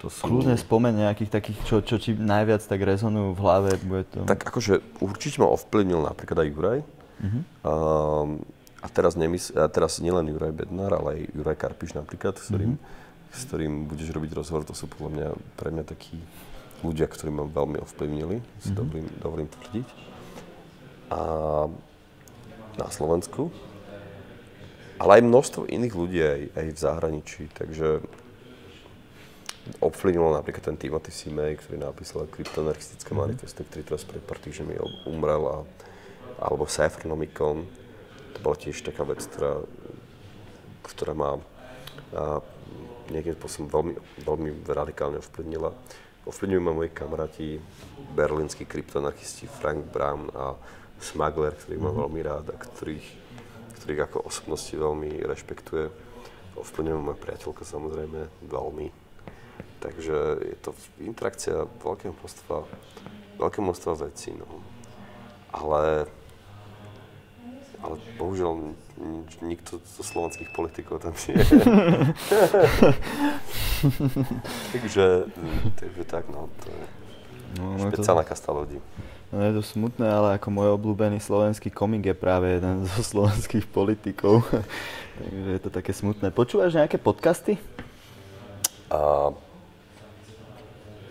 To sú... Kľudne spomen nejakých takých, čo, čo ti najviac tak rezonujú v hlave. Bude to... Tak akože určite ma ovplyvnil napríklad aj Juraj. Uh-huh. A, a teraz, nemys- a teraz nielen Juraj Bednár, ale aj Juraj Karpiš napríklad, s ktorým, uh-huh. s ktorým budeš robiť rozhovor. To sú podľa mňa pre mňa takí ľudia, ktorí ma veľmi ovplyvnili, si dovolím, dovolím tvrdiť. A na Slovensku ale aj množstvo iných ľudí aj, aj v zahraničí, takže ovplyvnilo napríklad ten Timothy Simej, ktorý napísal kryptoanarchistické mm. manifesty, ktorý teraz pred pár týždňami umrel, a, alebo Safernomicon, to bola tiež taká vec, ktorá, ktorá ma a, nejakým spôsobom veľmi, veľmi radikálne ovplyvnila. Ovplyvňujú ma moji kamaráti, berlínsky kryptoanarchisti Frank Brown a Smuggler, mm-hmm. mám veľmi rád a ktorých ktorých ako osobnosti veľmi rešpektuje. Ovplyvňujem moja priateľka samozrejme veľmi. Takže je to interakcia veľkého množstva, veľkého množstva vecí. No. Ale, ale bohužiaľ nikto zo slovenských politikov tam nie je. *laughs* takže, takže tak, no, to je no, no špeciálna to... kasta ľudí. No je to smutné, ale ako môj obľúbený slovenský komik je práve jeden zo slovenských politikov. *laughs* Takže je to také smutné. Počúvaš nejaké podcasty? A...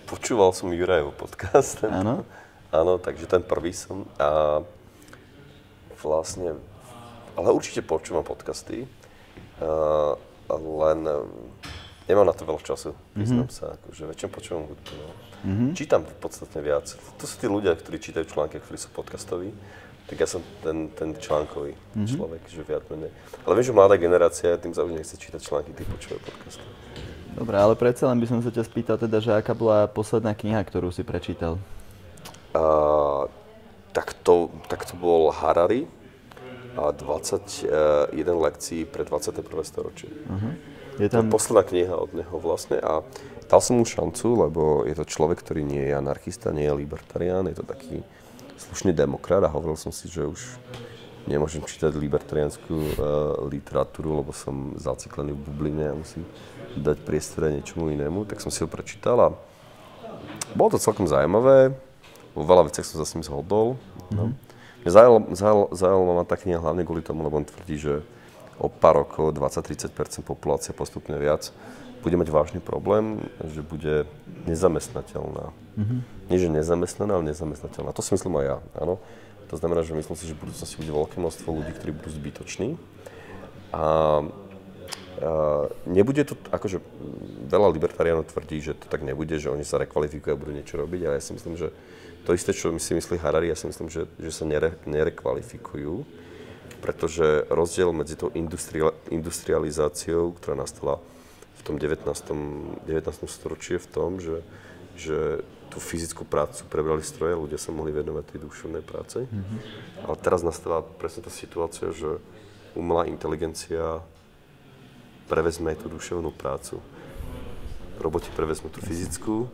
Počúval som Jurajov podcast. Áno? Áno, takže ten prvý som. A vlastne, ale určite počúvam podcasty. A, len nemám na to veľa času, priznám mm-hmm. sa. Akože väčšinou počúvam hudbu. No. Mm-hmm. Čítam podstatne viac. To sú tí ľudia, ktorí čítajú články, ktorí sú podcastoví. Tak ja som ten, ten článkový mm-hmm. človek, že viac menej. Ale viem, že mladá generácia tým sa už nechce čítať články, tí počúvajú podcasty. Dobre, ale predsa len by som sa ťa spýtal teda, že aká bola posledná kniha, ktorú si prečítal? Uh, tak, to, tak to bol Harari a 21 lekcií pre 21. storočie. Uh-huh. Je tam... To je posledná kniha od neho vlastne a Dal som mu šancu, lebo je to človek, ktorý nie je anarchista, nie je libertarián, je to taký slušný demokrat a hovoril som si, že už nemôžem čítať libertariánsku uh, literatúru, lebo som zaciklený v bubline a musím dať priestor niečomu inému, tak som si ho prečítal a bolo to celkom zaujímavé. Vo veľa veciach som sa s ním zhodol. No. Mm-hmm. zaujalo ma tá kniha hlavne kvôli tomu, lebo on tvrdí, že o pár rokov 20-30 populácie postupne viac bude mať vážny problém, že bude nezamestnateľná. Mm-hmm. Nie, že nezamestnaná, ale nezamestnateľná. To si myslím aj ja, áno. To znamená, že myslím si, že v budúcnosti bude veľké množstvo ľudí, ktorí budú zbytoční. A, a nebude to, akože veľa libertariánov tvrdí, že to tak nebude, že oni sa rekvalifikujú a budú niečo robiť, ale ja si myslím, že to isté, čo si myslí Harari, ja si myslím, že, že sa nere, nerekvalifikujú, pretože rozdiel medzi tou industrializáciou, ktorá nastala v tom 19. 19. storočí je v tom, že, že tú fyzickú prácu prebrali stroje, ľudia sa mohli venovať tej duševnej práce. Mm-hmm. Ale teraz nastáva presne tá situácia, že umelá inteligencia prevezme tú duševnú prácu. Roboti prevezmú tú fyzickú,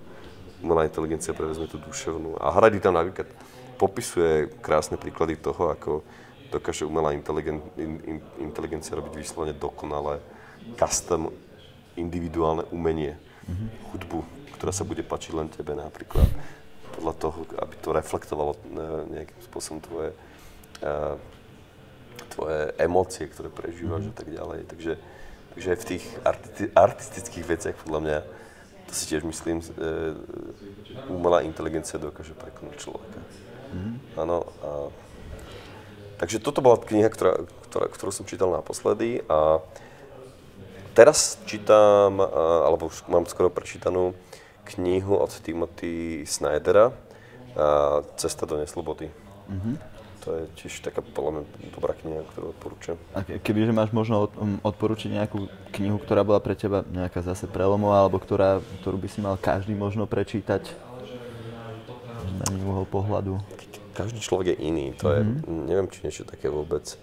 umelá inteligencia prevezme tú duševnú. A Harari tam napríklad popisuje krásne príklady toho, ako dokáže umelá inteligen, in, in, inteligencia robiť vyslovene dokonalé custom individuálne umenie, mm-hmm. hudbu, ktorá sa bude páčiť len tebe napríklad. Podľa toho, aby to reflektovalo e, nejakým spôsobom tvoje, uh, tvoje emócie, ktoré prežívaš mm-hmm. a tak ďalej. Takže, takže aj v tých arti- artistických veciach podľa mňa to si tiež myslím, e, umelá inteligencia dokáže prekonať človeka. Mm-hmm. Áno. A, takže toto bola kniha, ktorá, ktorá, ktorú som čítal naposledy a teraz čítam, alebo už mám skoro prečítanú knihu od Timothy Snydera Cesta do neslobody. Mm-hmm. To je tiež taká podľa mňa dobrá kniha, ktorú odporúčam. A kebyže máš možno odporučiť nejakú knihu, ktorá bola pre teba nejaká zase prelomová, alebo ktorá, ktorú by si mal každý možno prečítať na uhol pohľadu? Každý človek je iný, to mm-hmm. je, mhm. neviem, či niečo také vôbec.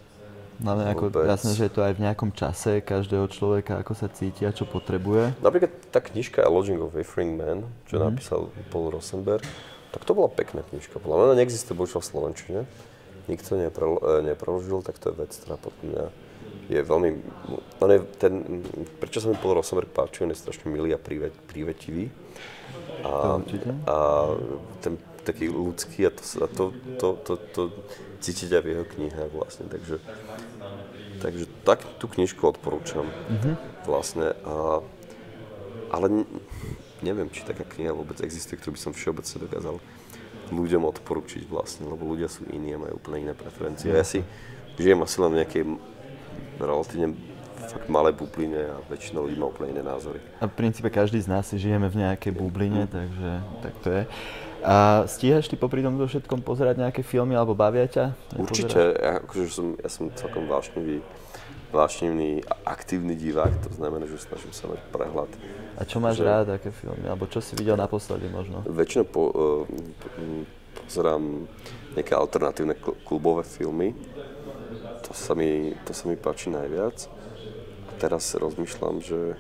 No ale ako vôbec. jasné, že je to aj v nejakom čase každého človeka, ako sa cíti a čo potrebuje. Napríklad tá knižka Lodging of Wayfaring Man, čo mm-hmm. napísal Paul Rosenberg, tak to bola pekná knižka. Podľa mňa neexistuje bohužiaľ v Slovenčine nikto nepre, nepreložil, tak to je vec, ktorá podľa mňa je veľmi... On je ten, prečo sa mi Paul Rosenberg páči, on je strašne milý a prívet, prívetivý. A, a ten taký ľudský a to, a to, to, to, to cítiť aj v jeho knihách vlastne. Takže, takže tak tú knižku odporúčam mm-hmm. vlastne. A, ale neviem, či taká kniha vôbec existuje, ktorú by som všeobecne dokázal ľuďom odporučiť vlastne, lebo ľudia sú iní a majú úplne iné preferencie. Ja si žijem asi len v nejakej relatívne fakt malé bubline a väčšina ľudí má úplne iné názory. A v princípe každý z nás si žijeme v nejakej bubline, takže tak to je. A stíhaš ty popri tomto všetkom pozerať nejaké filmy alebo bavia ťa? Určite, ja, akože som, ja som celkom vášnivý, vášnivý a aktívny divák, to znamená, že snažím sa mať prehľad. A čo máš že... rád, aké filmy? Alebo čo si videl naposledy možno? Väčšinou po, uh, pozerám nejaké alternatívne klubové filmy. To sa mi, to sa mi páči najviac. A teraz rozmýšľam, že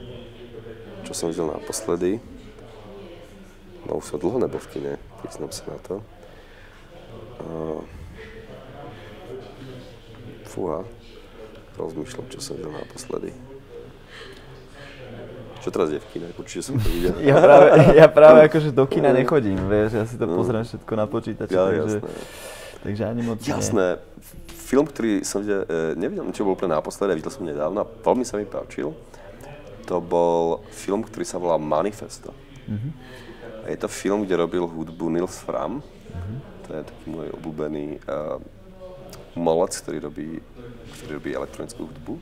čo som videl naposledy. No už som dlho nebol v kine, priznám sa na to. Uh, fúha, rozmýšľam, čo som videl naposledy. Čo teraz je v kine? Určite som to videl. *laughs* ja práve, ja práve akože do kina nechodím, vieš, ja si to no. pozriem všetko na počítači, ja, takže, jasné. takže ani moc Jasné. Nie. Film, ktorý som videl, e, nevidel, čo bol úplne naposledy, videl som nedávno a veľmi sa mi páčil. To bol film, ktorý sa volá Manifesto. Mm-hmm. Je to film, kde robil hudbu Nils Fram. Mm-hmm. To je taký môj obľúbený uh, umelec, ktorý robí, ktorý robí elektronickú hudbu.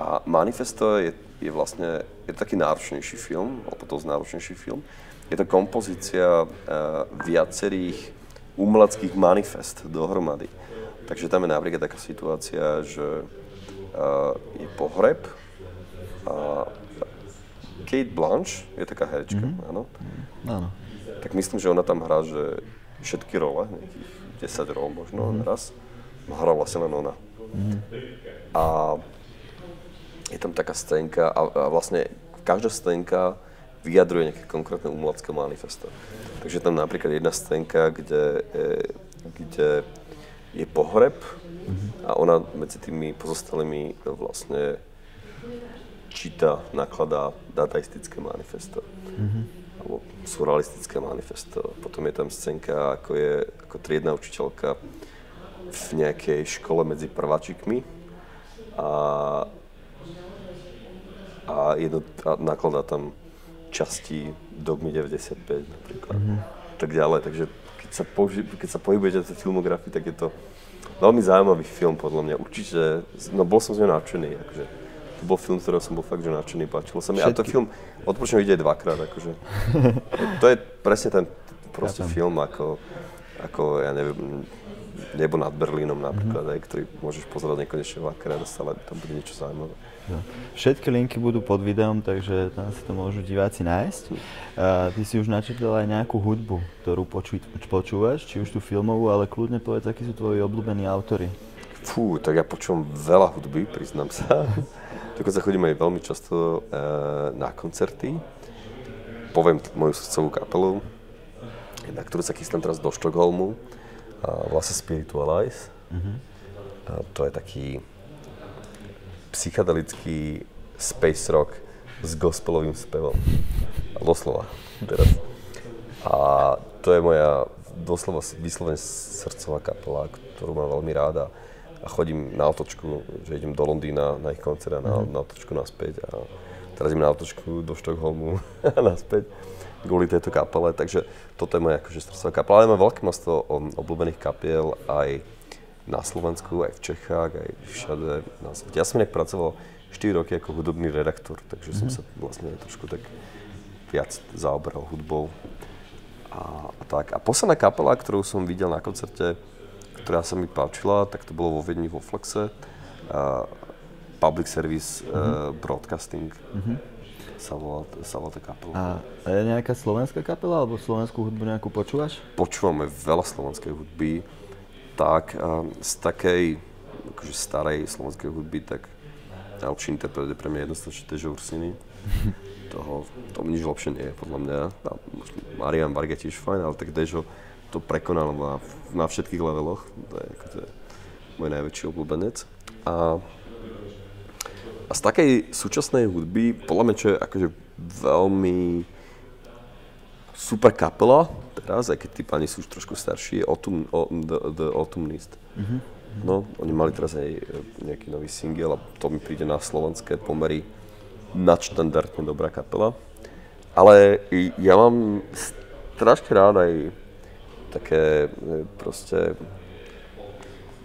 A Manifesto je je vlastne, je to taký náročnejší film, alebo to náročnejší film. Je to kompozícia uh, viacerých umeleckých manifest dohromady. Takže tam je napríklad taká situácia, že uh, je pohreb a Kate Blanche je taká herečka, mm-hmm. áno? Áno. Tak myslím, že ona tam hrá, že všetky role, nejakých 10 rol možno mm-hmm. raz, hrá vlastne len ona. Mm-hmm. A je tam taká scénka a, a vlastne každá scénka vyjadruje nejaké konkrétne umelecké manifesto. Takže tam napríklad jedna scénka, kde, je, kde je pohreb a ona medzi tými pozostalými vlastne číta, nakladá dataistické manifesto. Mm-hmm. Alebo surrealistické manifesto. Potom je tam scénka, ako je ako triedna učiteľka v nejakej škole medzi prváčikmi a, a, jedno, a nakladá tam časti Dogmy 95 napríklad. Mm-hmm. Tak ďalej, takže keď sa, poži- keď sa pohybujete v tej filmografii, tak je to veľmi zaujímavý film podľa mňa. Určite, no bol som z neho nadšený, akože. To bol film, ktorého som bol fakt, že nadšený, páčilo sa mi. Všetky. A to film odporúčam vidieť dvakrát, akože. to je presne ten proste ja film, ako, ako, ja neviem, Nebo nad Berlínom napríklad, mm-hmm. aj, ktorý môžeš pozerať nekonečne veľakrát a stále tam bude niečo zaujímavé. Ja. Všetky linky budú pod videom, takže tam si to môžu diváci nájsť. Uh, ty si už načítal aj nejakú hudbu, ktorú poču, počúvaš, či už tú filmovú, ale kľudne povedz, akí sú tvoji obľúbení autory. Fú, tak ja počúvam veľa hudby, priznám sa. *laughs* Dokonca chodím aj veľmi často uh, na koncerty. Poviem moju srdcovú kapelu, na ktorú sa chystám teraz do Štokholmu a vlastne Spiritualize. Mm-hmm. A to je taký psychedelický space rock s gospelovým spevom. Doslova. Teraz. A to je moja doslova vyslovene srdcová kapela, ktorú mám veľmi ráda. A chodím na otočku, že idem do Londýna na ich koncert a na, mm. na otočku naspäť. A teraz idem na otočku do Štokholmu *laughs* a naspäť kvôli tejto kapele. Takže toto je moja akože srdcová kapela. Ale mám veľké množstvo obľúbených kapiel aj na Slovensku, aj v Čechách, aj všade na svete. Ja som inak pracoval 4 roky ako hudobný redaktor, takže mm-hmm. som mhm. sa vlastne trošku tak viac zaoberal hudbou. A, a tak. A posledná kapela, ktorú som videl na koncerte, ktorá sa mi páčila, tak to bolo vo Viedni vo Flexe. Uh, public Service mm-hmm. uh, Broadcasting. Mm-hmm. Sa volá, sa volá tá kapela. A je nejaká slovenská kapela, alebo slovenskú hudbu nejakú počúvaš? Počúvame veľa slovenskej hudby tak z takej akože starej slovenskej hudby, tak najlepší interpret je pre mňa jednoznačne Težo Ursiny. *laughs* Toho, to nič lepšie nie je, podľa mňa. Marian Varga tiež fajn, ale tak Dežo to prekonal na, na všetkých leveloch. To je, ako to je môj najväčší obľúbenec. A, a z takej súčasnej hudby, podľa mňa, čo je akože veľmi super kapela, teraz, aj keď tí pani sú už trošku starší, je Autumn, o, the, the Autumnist. Mm-hmm. No, oni mali teraz aj e, nejaký nový single a to mi príde na slovenské pomery nadštandardne dobrá kapela. Ale ja mám strašne rád aj také e, proste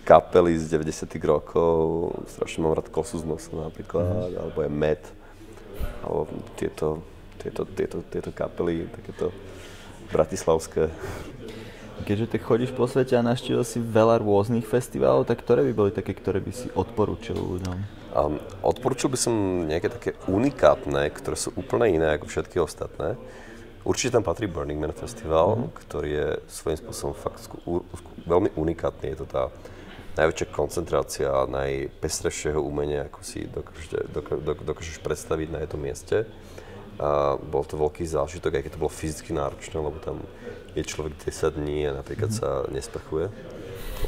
kapely z 90 rokov, strašne mám rád Kosu z nosa napríklad, mm. alebo je Met, alebo tieto, tieto, tieto, tieto kapely, takéto bratislavské. Keďže tak chodíš po svete a naštívil si veľa rôznych festivalov, tak ktoré by boli také, ktoré by si odporúčil ľuďom? Um, odporúčil by som nejaké také unikátne, ktoré sú úplne iné ako všetky ostatné. Určite tam patrí Burning Man Festival, mm-hmm. ktorý je svojím spôsobom fakt sku- u- veľmi unikátny. Je to tá najväčšia koncentrácia najpestrejšieho umenia, ako si dokážeš, dokážeš predstaviť na jednom mieste. A bol to veľký zážitok, aj keď to bolo fyzicky náročné, lebo tam je človek 10 dní a napríklad sa nesprchuje,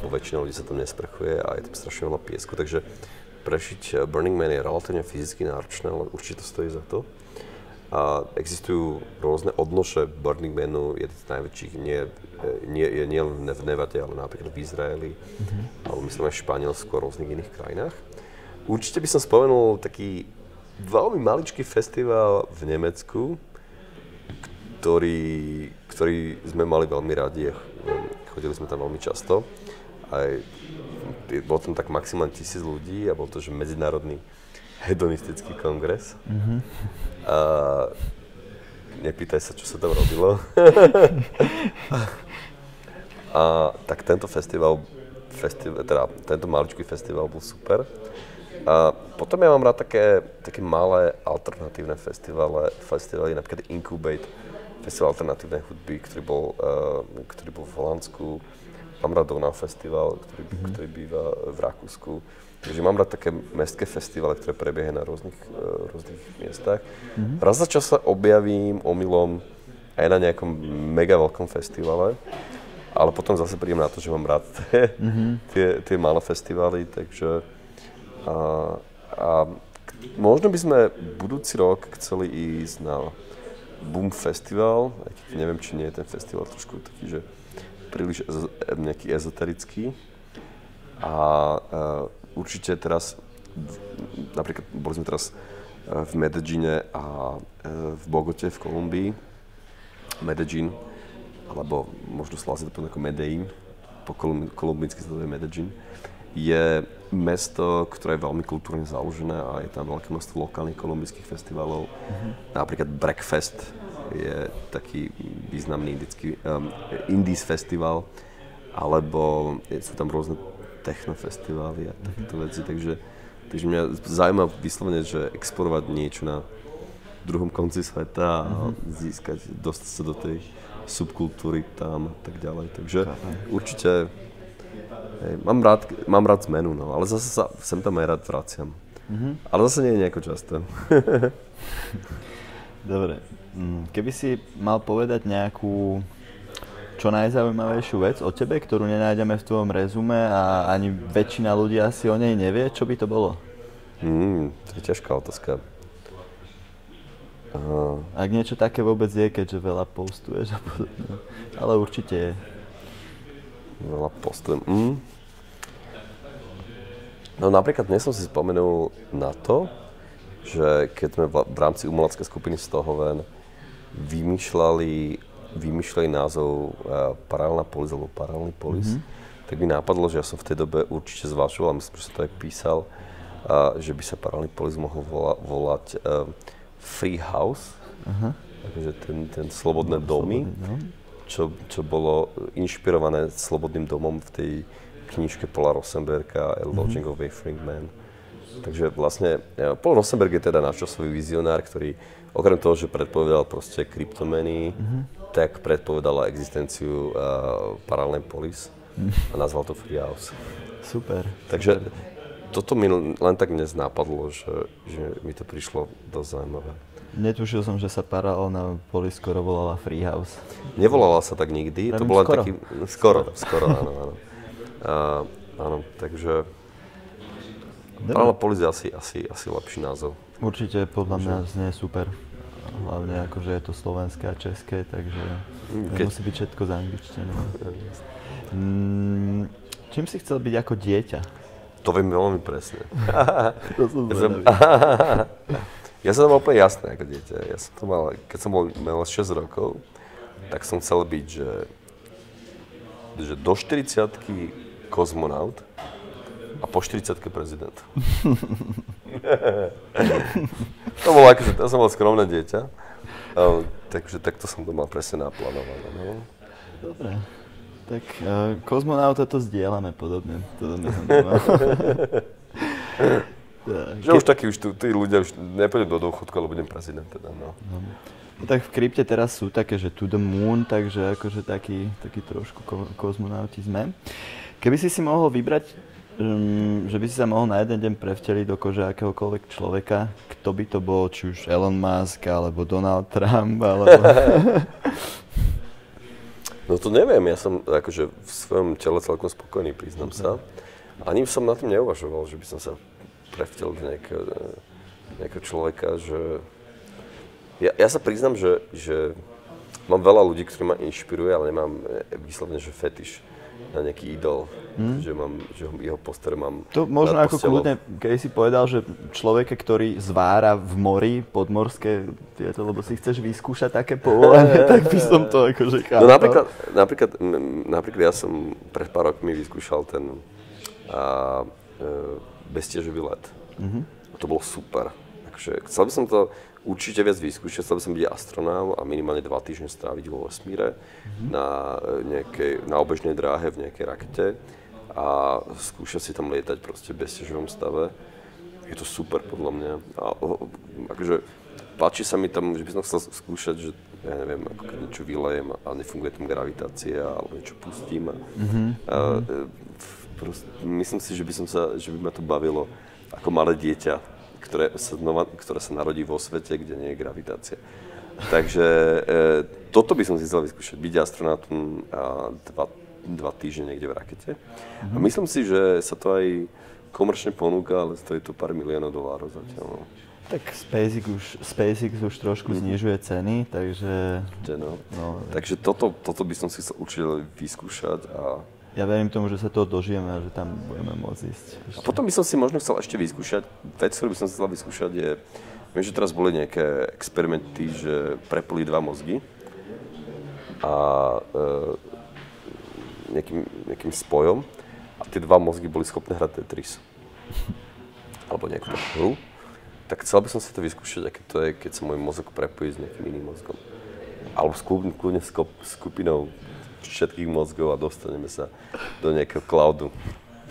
lebo väčšina ľudí sa tam nesprchuje a je tam strašne veľa piesku, takže prešiť Burning Man je relatívne fyzicky náročné, ale určite to stojí za to. A existujú rôzne odnoše Burning Manu, jeden z najväčších nie, nie, nie len v Nevade, ale napríklad v Izraeli, mm-hmm. alebo myslím aj v Španielsku a rôznych iných krajinách. Určite by som spomenul taký veľmi maličký festival v Nemecku, ktorý, ktorý sme mali veľmi radi. Chodili sme tam veľmi často. Aj, bol tam tak maximálne tisíc ľudí a bol to že medzinárodný hedonistický kongres. Mm-hmm. A nepýtaj sa, čo sa tam robilo. *laughs* a tak tento festival, festival teda tento maličký festival bol super. A potom ja mám rád také, také malé alternatívne festivály, festivaly, napríklad Incubate, festival alternatívnej hudby, ktorý bol, uh, ktorý bol v Holandsku. Mám rád Donau festival, ktorý, mm-hmm. ktorý býva v Rakúsku. Takže mám rád také mestské festivaly, ktoré prebiehajú na rôznych, uh, rôznych miestach. Mm-hmm. Raz za čas sa objavím omylom aj na nejakom mega veľkom festivale, ale potom zase prídem na to, že mám rád *laughs* tie, mm-hmm. tie, tie malé festivaly, takže a, a možno by sme budúci rok chceli ísť na Boom Festival, aj keď neviem, či nie je ten festival trošku taký, že príliš ezo, nejaký ezoterický. A uh, určite teraz, napríklad boli sme teraz v Medellíne a v Bogote v Kolumbii. Medellín, alebo možno Slávia to ako Medellín, po kolumbínsky sa to je Medellín, je mesto, ktoré je veľmi kultúrne založené a je tam veľké množstvo lokálnych kolumbijských festivalov. Mm-hmm. Napríklad Breakfast je taký významný indický, um, Indies festival, alebo sú tam rôzne technofestivály a takéto veci, takže, takže mňa zaujíma vyslovene, že exporovať niečo na druhom konci sveta a mm-hmm. získať, dostať sa do tej subkultúry tam a tak ďalej. Takže určite hej, mám, rád, mám rád zmenu, no, ale zase sa sem tam aj rád vraciam. Mm-hmm. Ale zase nie je nejako často. *laughs* Dobre. Mm, keby si mal povedať nejakú čo najzaujímavejšiu vec o tebe, ktorú nenájdeme v tvojom rezume a ani väčšina ľudí asi o nej nevie, čo by to bolo? Mm, to je ťažká otázka. Uh, Ak niečo také vôbec je, keďže veľa postuješ a podobne. Ale určite je. Veľa postujem. Mm. No napríklad dnes som si spomenul na to, že keď sme v rámci umeleckej skupiny Stohoven vymýšľali, vymýšľali názov uh, Paralelná polis alebo Paralelný polis, mm-hmm. tak mi nápadlo, že ja som v tej dobe určite zvažoval, myslím, že som to aj písal, uh, že by sa Paralelný polis mohol vola, volať uh, Free House, uh-huh. takže ten, ten slobodné domy, čo, čo bolo inšpirované slobodným domom v tej knižke Paula Rosenberga A Lodging uh-huh. of Wayfaring Man. Takže vlastne Paul Rosenberg je teda náš časový vizionár, ktorý okrem toho, že predpovedal proste kryptomeny, uh-huh. Tak predpovedal aj existenciu uh, paralelnej polis a nazval to Free House. Super. Takže toto mi len tak dnes napadlo, že, že mi to prišlo dosť zaujímavé. Netušil som, že sa paralelná poli skoro volala Freehouse. Nevolala sa tak nikdy, Pravím to bolo skoro. taký... Skoro, skoro, áno, áno. A, áno, takže... Paralelná polis je asi, asi, asi lepší názov. Určite, podľa mňa znie super. Hlavne akože je to slovenské a české, takže Keď... musí byť všetko za angličtinu. Mm, čím si chcel byť ako dieťa? To viem veľmi presne. *laughs* to som ja, som, *laughs* ja som mal úplne jasné ako dieťa. Ja som to mal, keď som bol, mal 6 rokov, tak som chcel byť, že, že do 40 kozmonaut a po 40 prezident. *laughs* to bolo akože, ja som bol skromné dieťa. Um, takže takto som to mal presne naplánované. No. Dobre. Tak uh, kozmonauta to zdieľame podobne. To *laughs* *laughs* Že už takí už tí ľudia už nepôjdem do dôchodku, ale budem prezident teda, no. no. No tak v krypte teraz sú také, že to the moon, takže akože taký, taký trošku ko- kozmonauti sme. Keby si si mohol vybrať, um, že by si sa mohol na jeden deň prevteliť do kože akéhokoľvek človeka, kto by to bol, či už Elon Musk, alebo Donald Trump, alebo... *laughs* No to neviem, ja som akože v svojom tele celkom spokojný, priznám sa. Ani som na tým neuvažoval, že by som sa prevtel do nejakého, nejakého človeka, že... Ja, ja sa priznám, že, že mám veľa ľudí, ktorí ma inšpiruje, ale nemám vyslovene, že fetiš na nejaký idol, hmm. že, mám, že jeho poster mám To možno ako kľudne, keď si povedal, že človeka, ktorý zvára v mori podmorské tieto, lebo si chceš vyskúšať také povolenie, *laughs* tak by som to akože chápal. No napríklad, napríklad, napríklad ja som pred pár rokmi vyskúšal ten a, e, beztiežový let. Mm-hmm. To bolo super. Takže chcel by som to určite viac vyskúšať, chcel by som byť astronaut a minimálne dva týždne stráviť vo vesmíre mm-hmm. na, e, nejakej, na obežnej dráhe v nejakej rakete a skúšať si tam lietať proste v beztiežovom stave. Je to super podľa mňa. A, akože, páči sa mi tam, že by som chcel skúšať, že ja neviem, ako keď niečo vylejem a nefunguje tam gravitácia, alebo niečo pustím. A, mm-hmm. a, e, proste, myslím si, že by, som sa, že by ma to bavilo ako malé dieťa ktoré sa, ktoré sa narodí vo svete, kde nie je gravitácia. Takže e, toto by som si chcel vyskúšať, byť astronautom a dva, dva týždne niekde v rakete. Mm-hmm. A mhm. myslím si, že sa to aj komerčne ponúka, ale stojí to pár miliónov dolárov zatiaľ. No. Tak SpaceX už, SpaceX už trošku mm-hmm. znižuje ceny, takže... No. No, takže toto, toto by som si chcel určite vyskúšať a ja verím tomu, že sa toho dožijeme a že tam budeme môcť ísť. A potom by som si možno chcel ešte vyskúšať, vec, ktorú by som chcel vyskúšať je, viem, že teraz boli nejaké experimenty, že prepli dva mozgy a e, nejakým, nejakým spojom a tie dva mozgy boli schopné hrať Tetris. Alebo nejakú hru. Tak chcel by som si to vyskúšať, aké to je, keď sa môj mozog prepojí s nejakým iným mozgom. Alebo s skupinou všetkých mozgov a dostaneme sa do nejakého cloudu.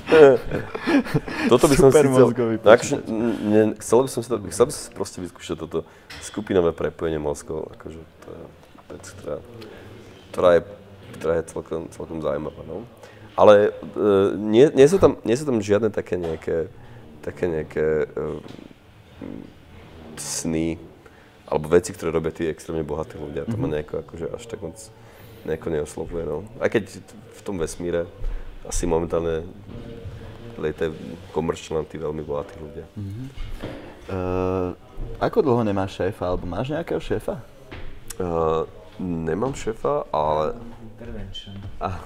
*laughs* toto by som si chcel, no, akože, ne, chcel by som si to, chcel by som si proste vyskúšať toto skupinové prepojenie mozgov, akože to je vec, ktorá, ktorá je, ktorá je celkom, celkom zaujímavá, no. Ale uh, nie, nie, sú tam, nie sú tam žiadne také nejaké, také nejaké uh, sny, alebo veci, ktoré robia tí extrémne bohatí ľudia. To ma mhm. nejako akože až tak moc nejako neoslovuje. No. Aj keď v tom vesmíre asi momentálne lietajú komerčne tí veľmi bohatí ľudia. Mm-hmm. Uh, ako dlho nemáš šéfa, alebo máš nejakého šéfa? Uh, nemám šéfa, ale... Intervention. Ah. *laughs*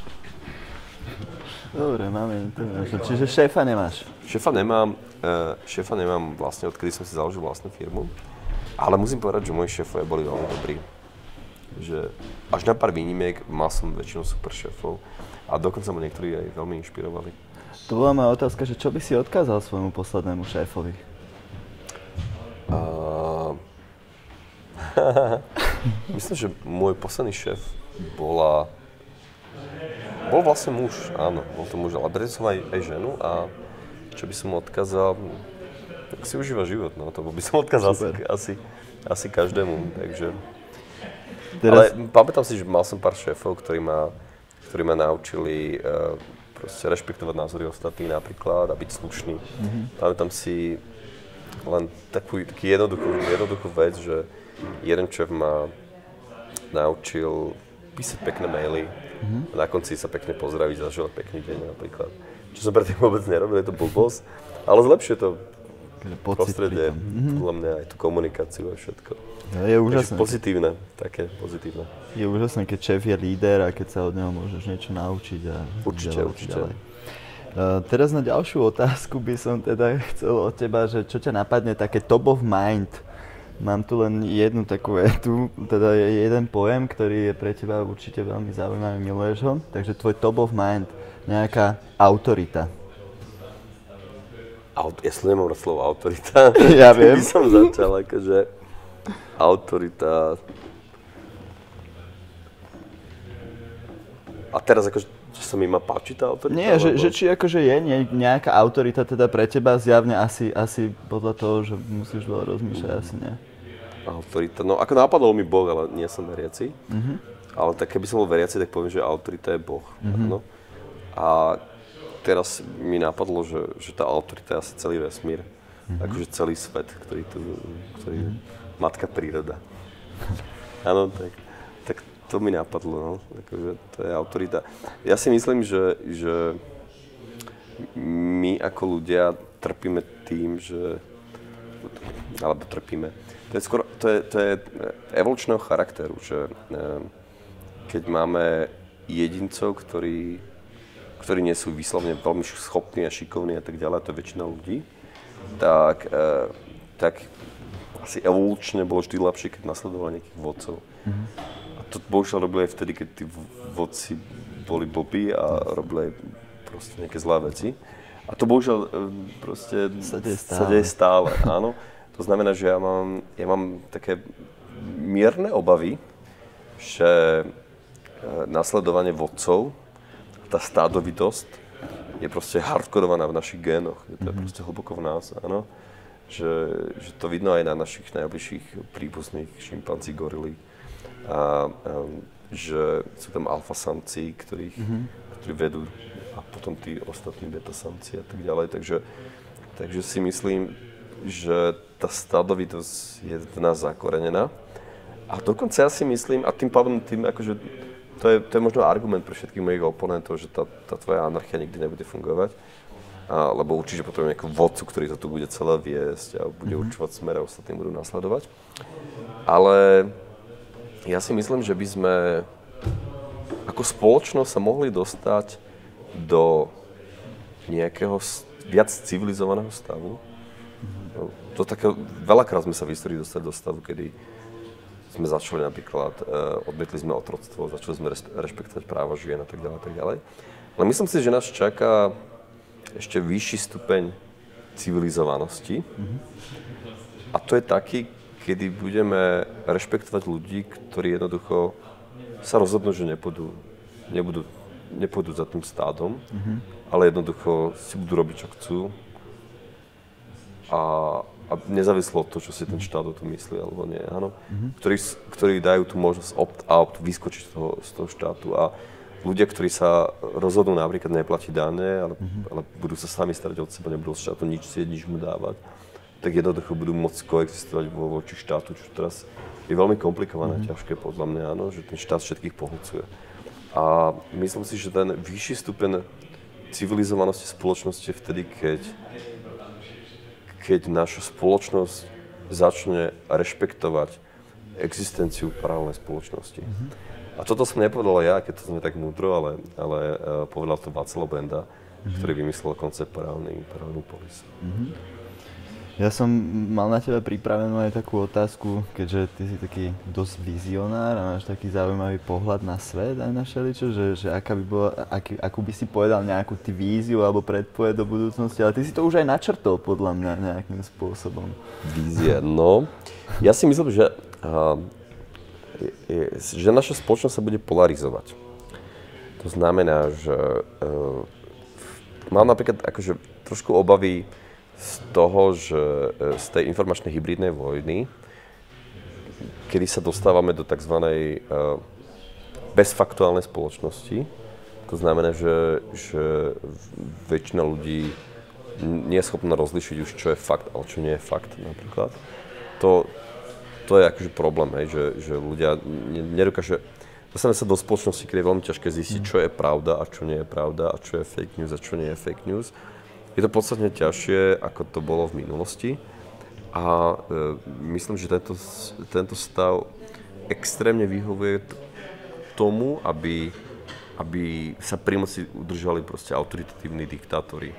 *laughs* *laughs* Dobre, máme intervention. Čiže šéfa nemáš? Šéfa nemám, uh, šéfa nemám vlastne, odkedy som si založil vlastnú firmu. Ale musím povedať, že moji šéfovia boli veľmi dobrí. Že až na pár výnimiek mal som väčšinou super šéfov a dokonca ma niektorí aj veľmi inšpirovali. To bola moja otázka, že čo by si odkázal svojmu poslednému šéfovi? Uh, *laughs* myslím, že môj posledný šéf bola... Bol vlastne muž, áno, bol to muž, ale preto som aj, aj ženu a čo by som odkázal, tak si užíva život, no, to by som odkázal asi, asi, asi každému, takže... Teraz... Ale pamätám si, že mal som pár šéfov, ktorí ma, ktorí ma naučili uh, proste rešpektovať názory ostatných napríklad a byť slušný. Mm-hmm. Pamätám si len takú, taký jednoduchú, jednoduchú vec, že jeden šéf ma naučil písať pekné maily mm-hmm. na konci sa pekne pozdraviť, zaželať pekný deň napríklad. Čo som predtým vôbec nerobil, je to blbosť, ale zlepšuje to prostredie, mm-hmm. podľa mňa aj tú komunikáciu a všetko. No, je úžasné. Takže pozitívne, také pozitívne. Je úžasné, keď šéf je líder a keď sa od neho môžeš niečo naučiť a Určite, určite. Ďalej. Uh, teraz na ďalšiu otázku by som teda *laughs* chcel od teba, že čo ťa napadne také top of mind. Mám tu len jednu takú vetu, teda je jeden pojem, ktorý je pre teba určite veľmi zaujímavý, miluješ ho. Takže tvoj top of mind, nejaká autorita aut- ja nemám rád slovo autorita. *laughs* *laughs* Ja viem. by som začal, akože autorita... A teraz akože, že sa mi má páčiť tá autorita? Nie, že, že či akože je nejaká autorita teda pre teba zjavne asi, asi podľa toho, že musíš veľa rozmýšľať, asi nie. Autorita, no ako nápadol mi Boh, ale nie som veriaci. Mm-hmm. Ale tak keby som bol veriaci, tak poviem, že autorita je Boh. Mm-hmm. No. A teraz mi napadlo, že, že tá autorita je asi celý vesmír. Mm-hmm. Akože celý svet, ktorý tu, ktorý mm-hmm. matka príroda. *laughs* Áno, tak, tak to mi napadlo, no. Akože to je autorita. Ja si myslím, že, že my ako ľudia trpíme tým, že alebo trpíme. To je, skoro, to je, to je evolučného charakteru, že eh, keď máme jedincov, ktorí ktorí nie sú vyslovne veľmi schopní a šikovní a tak ďalej, to je väčšina ľudí, tak, e, tak asi evolučne bolo vždy lepšie, keď nasledovali nejakých vodcov. Mm-hmm. A to bohužiaľ robili aj vtedy, keď tí vodci boli blbí a robili aj proste nejaké zlé veci. A to bohužiaľ proste sa deje stále. Sa deje stále áno. To znamená, že ja mám, ja mám také mierne obavy, že e, nasledovanie vodcov tá stádovitosť je proste hardkorovaná v našich génoch. Je to mm-hmm. proste hlboko v nás, áno. Že, že to vidno aj na našich najbližších príbuzných šimpanzí, gorily. A, a že sú tam alfa samci, ktorých, mm-hmm. ktorí vedú a potom tí ostatní beta samci a tak ďalej. Takže, takže si myslím, že tá stádovitosť je v nás zakorenená. A dokonca ja si myslím, a tým pádom tým akože to je, to je možno argument pre všetkých mojich oponentov, že tá, tá tvoja anarchia nikdy nebude fungovať. a, lebo určite potrebujeme nejakú vodcu, ktorý to tu bude celé viesť a bude mm-hmm. určovať smer a ostatní budú nasledovať. Ale ja si myslím, že by sme ako spoločnosť sa mohli dostať do nejakého viac civilizovaného stavu. To také, veľakrát sme sa v histórii dostali do stavu, kedy sme začali napríklad, uh, odmietli sme otroctvo, začali sme rešpektovať práva žien a tak ďalej a tak ďalej. Ale myslím si, že nás čaká ešte vyšší stupeň civilizovanosti. Mm-hmm. A to je taký, kedy budeme rešpektovať ľudí, ktorí jednoducho sa rozhodnú, že nepôjdu, nebudú, nepôjdu za tým stádom, mm-hmm. ale jednoducho si budú robiť, čo chcú. A, a nezávislo od toho, čo si ten štát o tom myslí alebo nie, áno. Mm-hmm. Ktorí, ktorí dajú tú možnosť opt-out, vyskočiť z toho, z toho štátu a ľudia, ktorí sa rozhodnú napríklad neplatiť dane, ale, mm-hmm. ale budú sa sami starať od seba, nebudú z štátu nič sieť, nič mu dávať, tak jednoducho budú môcť koexistovať vo voči štátu, čo teraz je veľmi komplikované, mm-hmm. ťažké podľa mňa, áno, že ten štát všetkých pohľcuje. A myslím si, že ten vyšší stupeň civilizovanosti spoločnosti je vtedy, keď keď naša spoločnosť začne rešpektovať existenciu paralelnej spoločnosti. Mm-hmm. A toto som nepovedal ja, keď to sme tak múdro, ale, ale uh, povedal to Václav Benda, mm-hmm. ktorý vymyslel koncept paralelný, paralelný polis. Mm-hmm. Ja som mal na teba pripravenú aj takú otázku, keďže ty si taký dosť vizionár a máš taký zaujímavý pohľad na svet aj na šeličo, že, že aká by bola, aký, akú by si povedal nejakú ty víziu alebo predpoveď do budúcnosti, ale ty si to už aj načrtol podľa mňa nejakým spôsobom. Vízia, no. Ja si myslím, že, uh, že naša spoločnosť sa bude polarizovať. To znamená, že uh, mám napríklad akože trošku obavy z toho, že e, z tej informačnej hybridnej vojny, kedy sa dostávame do tzv. E, bezfaktuálnej spoločnosti, to znamená, že, že väčšina ľudí nie je schopná rozlišiť už, čo je fakt a čo nie je fakt napríklad. To, to je akože problém, hej, že, že ľudia nedokáže... Dostaneme sa do spoločnosti, kde je veľmi ťažké zistiť, čo je pravda a čo nie je pravda a čo je fake news a čo nie je fake news je to podstatne ťažšie, ako to bolo v minulosti. A e, myslím, že tento, tento stav extrémne vyhovuje tomu, aby, aby sa pri moci udržali proste autoritatívni diktátori.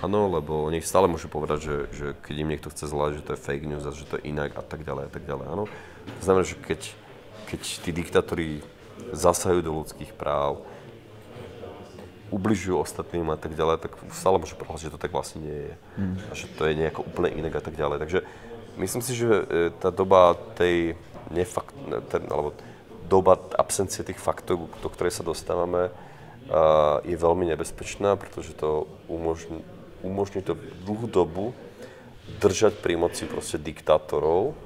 Áno, mm-hmm. lebo oni stále môžu povedať, že, že keď im niekto chce zlať, že to je fake news a že to je inak a tak ďalej a tak ďalej. Áno. To znamená, že keď, keď tí diktátori zasahujú do ľudských práv, ubližujú ostatným a tak ďalej, tak stále môžu prohlásiť, že to tak vlastne nie je. Mm. A že to je nejako úplne inak a tak ďalej. Takže myslím si, že e, tá doba tej nefakt, ten, alebo doba absencie tých faktov, do ktorej sa dostávame, uh, je veľmi nebezpečná, pretože to umožní, umožní to dlhú dobu držať pri moci proste diktátorov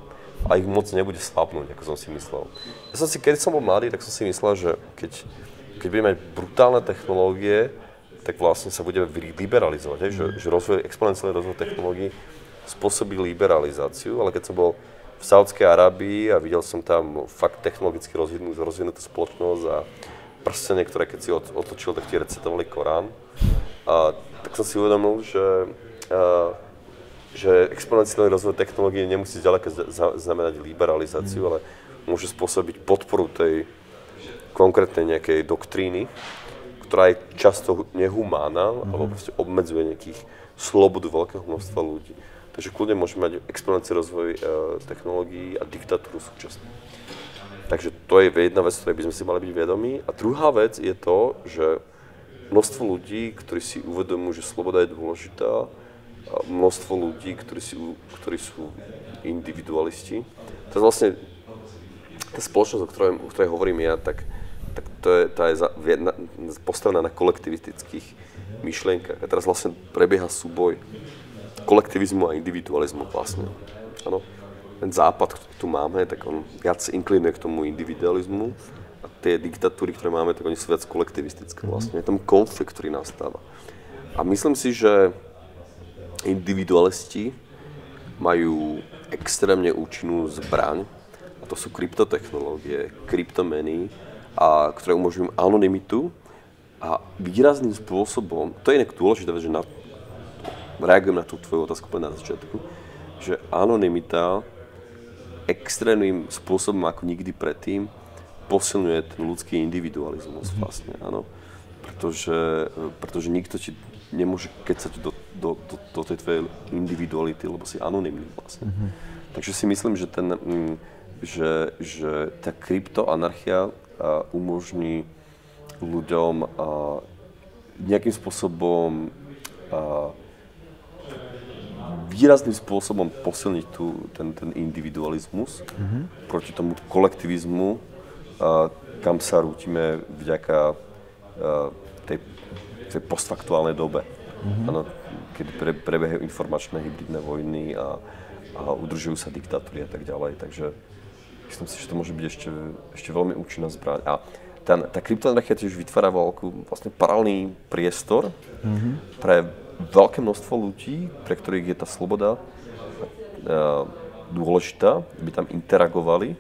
a ich moc nebude slabnúť, ako som si myslel. Ja som si, keď som bol mladý, tak som si myslel, že keď keď budeme mať brutálne technológie, tak vlastne sa budeme liberalizovať, že, že rozvoj, exponenciálny rozvoj technológií spôsobí liberalizáciu, ale keď som bol v Saudskej Arábii a videl som tam fakt technologicky rozvinutú, rozvinutú spoločnosť a prstenie, ktoré keď si otočil, tak ti recitovali Korán, a, tak som si uvedomil, že, a, že exponenciálny rozvoj technológie nemusí ďaleko znamenať liberalizáciu, ale môže spôsobiť podporu tej konkrétnej nejakej doktríny, ktorá je často nehumánna, mm-hmm. alebo proste obmedzuje nejakých slobodu veľkého množstva ľudí. Takže kľudne môžeme mať exponenciálny rozvoj e, technológií a diktatúru súčasne. Takže to je jedna vec, ktorej by sme si mali byť vedomí. A druhá vec je to, že množstvo ľudí, ktorí si uvedomujú, že sloboda je dôležitá, a množstvo ľudí, ktorí, si, ktorí sú individualisti. To je vlastne tá spoločnosť, o ktorej, o ktorej hovorím ja, tak tak to je, tá je za, na, postavená na kolektivistických myšlienkach. A teraz vlastne prebieha súboj kolektivizmu a individualizmu vlastne. Ano. Ten západ, ktorý tu máme, tak on viac inklinuje k tomu individualizmu a tie diktatúry, ktoré máme, tak oni sú viac kolektivistické vlastne. Je tam konflikt, ktorý nastáva. A myslím si, že individualisti majú extrémne účinnú zbraň, a to sú kryptotechnológie, kryptomeny, a ktoré umožňujú anonymitu a výrazným spôsobom, to je inak dôležité, že na reagujem na tú tvoju otázku na začiatku, že anonimita extrémnym spôsobom ako nikdy predtým posilňuje ten ľudský individualizmus mm-hmm. vlastne, áno. Pretože, pretože nikto ti nemôže kecať do, do, do, do tej tvojej individuality, lebo si anonimný vlastne. Mm-hmm. Takže si myslím, že, ten, mm, že, že tá kryptoanarchia umožní ľuďom nejakým spôsobom výrazným spôsobom posilniť tu, ten, ten individualizmus mm-hmm. proti tomu kolektivizmu, a, kam sa rútime vďaka a, tej, tej postfaktuálnej dobe. Mm-hmm. Ano, keď pre, prebiehajú informačné hybridné vojny a, a udržujú sa diktatúry a tak ďalej. Takže myslím si, že to môže byť ešte, ešte veľmi účinná zbraň. A tá, tá kryptoanarchia tiež vytvára veľkú, vlastne paralelný priestor mm-hmm. pre veľké množstvo ľudí, pre ktorých je tá sloboda dôležitá, aby tam interagovali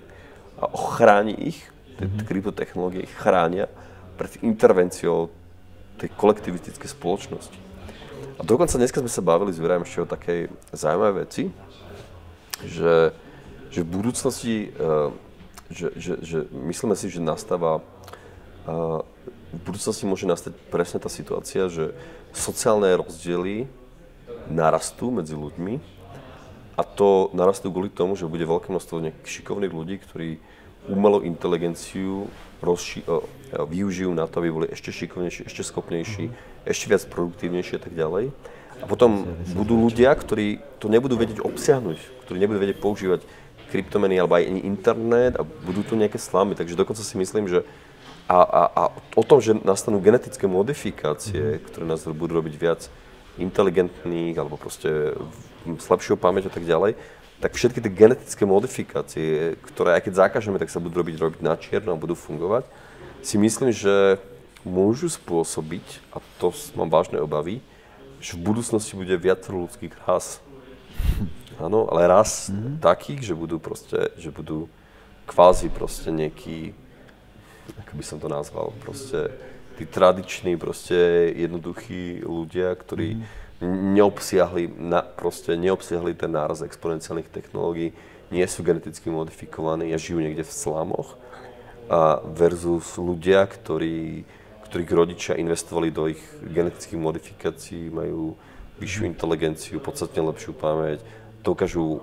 a ochráni ich, mm-hmm. kryptotechnológie ich chránia pred intervenciou tej kolektivistickej spoločnosti. A dokonca dneska sme sa bavili s Virajem ešte o takej zaujímavej veci, že, že v budúcnosti, že, že, že myslíme si, že nastáva v budúcnosti môže nastať presne tá situácia, že sociálne rozdiely narastú medzi ľuďmi a to narastú kvôli tomu, že bude veľké množstvo nejakých šikovných ľudí, ktorí umelú inteligenciu rozši- využijú na to, aby boli ešte šikovnejší, ešte schopnejší, mm-hmm. ešte viac produktívnejší a tak ďalej. A potom budú ľudia, ktorí to nebudú vedieť obsiahnuť, ktorí nebudú vedieť používať kryptomeny alebo aj internet a budú tu nejaké slamy. Takže dokonca si myslím, že a, a, a o tom, že nastanú genetické modifikácie, mm-hmm. ktoré nás budú robiť viac inteligentných alebo proste s lepšou pamäťou a tak ďalej, tak všetky tie genetické modifikácie, ktoré aj keď zakážeme, tak sa budú robiť, robiť na čierno a budú fungovať, si myslím, že môžu spôsobiť, a to mám vážne obavy, že v budúcnosti bude viac ľudských ras. *laughs* Áno, ale raz mm-hmm. takých, že budú proste, že budú kvázi proste nejaký ako by som to nazval, proste tí tradiční, proste jednoduchí ľudia, ktorí mm. neobsiahli, na, proste neobsiahli ten náraz exponenciálnych technológií, nie sú geneticky modifikovaní a žijú niekde v slamoch a versus ľudia, ktorí, ktorých rodičia investovali do ich genetických modifikácií, majú vyššiu inteligenciu, podstatne lepšiu pamäť, dokážu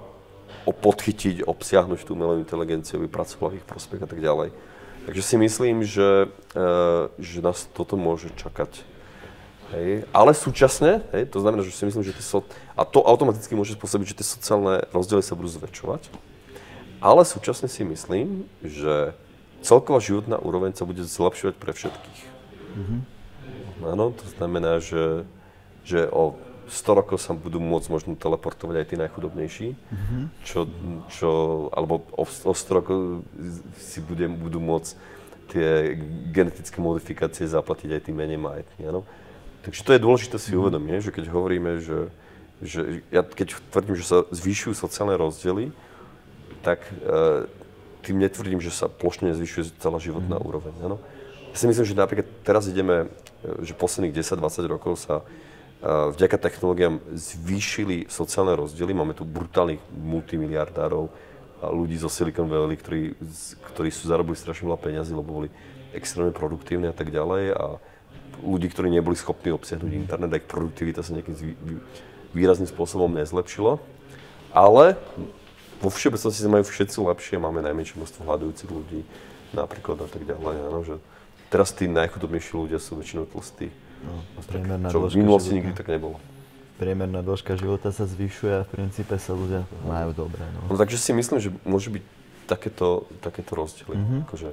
podchytiť, obsiahnuť tú umelú inteligenciu, aby pracovali v ich prospech a tak ďalej. Takže si myslím, že, uh, že nás toto môže čakať. Hej. Ale súčasne, hej, to znamená, že si myslím, že tie so, a to automaticky môže spôsobiť, že tie sociálne rozdiely sa budú zväčšovať. Ale súčasne si myslím, že celková životná úroveň sa bude zlepšovať pre všetkých. Mm-hmm. Áno, to znamená, že, že o 100 rokov sa budú môcť možno teleportovať aj tí najchudobnejší, mm-hmm. čo, čo, alebo o, o 100 rokov si bude, budú môcť tie genetické modifikácie zaplatiť aj tí menej majetní. Áno? Takže to je dôležité si mm-hmm. uvedomiť, že keď hovoríme, že, že ja keď tvrdím, že sa zvýšujú sociálne rozdiely, tak e, tým netvrdím, že sa plošne zvyšuje celá životná mm-hmm. úroveň. Áno? Ja si myslím, že napríklad teraz ideme, e, že posledných 10-20 rokov sa vďaka technológiám zvýšili sociálne rozdiely. Máme tu brutálnych multimiliardárov, ľudí zo Silicon Valley, ktorí, ktorí sú zarobili strašne veľa peniazy, lebo boli extrémne produktívni a tak ďalej. A ľudí, ktorí neboli schopní obsiahnuť internet, aj produktivita sa nejakým výrazným spôsobom nezlepšila. Ale vo všeobecnosti sa majú všetci lepšie, máme najmenšie množstvo hľadujúcich ľudí napríklad a tak ďalej. Áno, že teraz tí najchudobnejší ľudia sú väčšinou tlstí. No, priemerná čo v minulosti nikdy tak nebolo. Priemerná dĺžka života sa zvyšuje a v princípe sa ľudia majú dobre. No. no takže si myslím, že môže byť takéto, takéto rozdiely. Mm-hmm. Akože,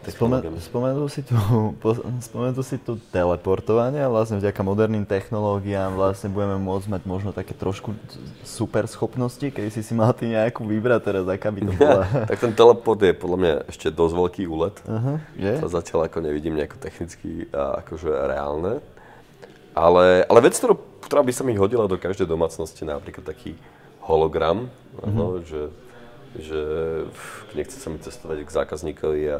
Spomen, spomenul, si tu, *laughs* po, spomenul si tu teleportovanie a vlastne vďaka moderným technológiám vlastne budeme môcť mať možno také trošku super schopnosti, keď si si mal ty nejakú vybrať teraz, aká by to bola. *laughs* tak ten teleport je podľa mňa ešte dosť veľký úlet. Uh-huh, je? To zatiaľ ako nevidím nejako technicky a akože reálne. Ale, ale vec, ktorú, ktorá by sa mi hodila do každej domácnosti, napríklad taký hologram, uh-huh. no, že, že nechce sa mi cestovať k zákazníkovi a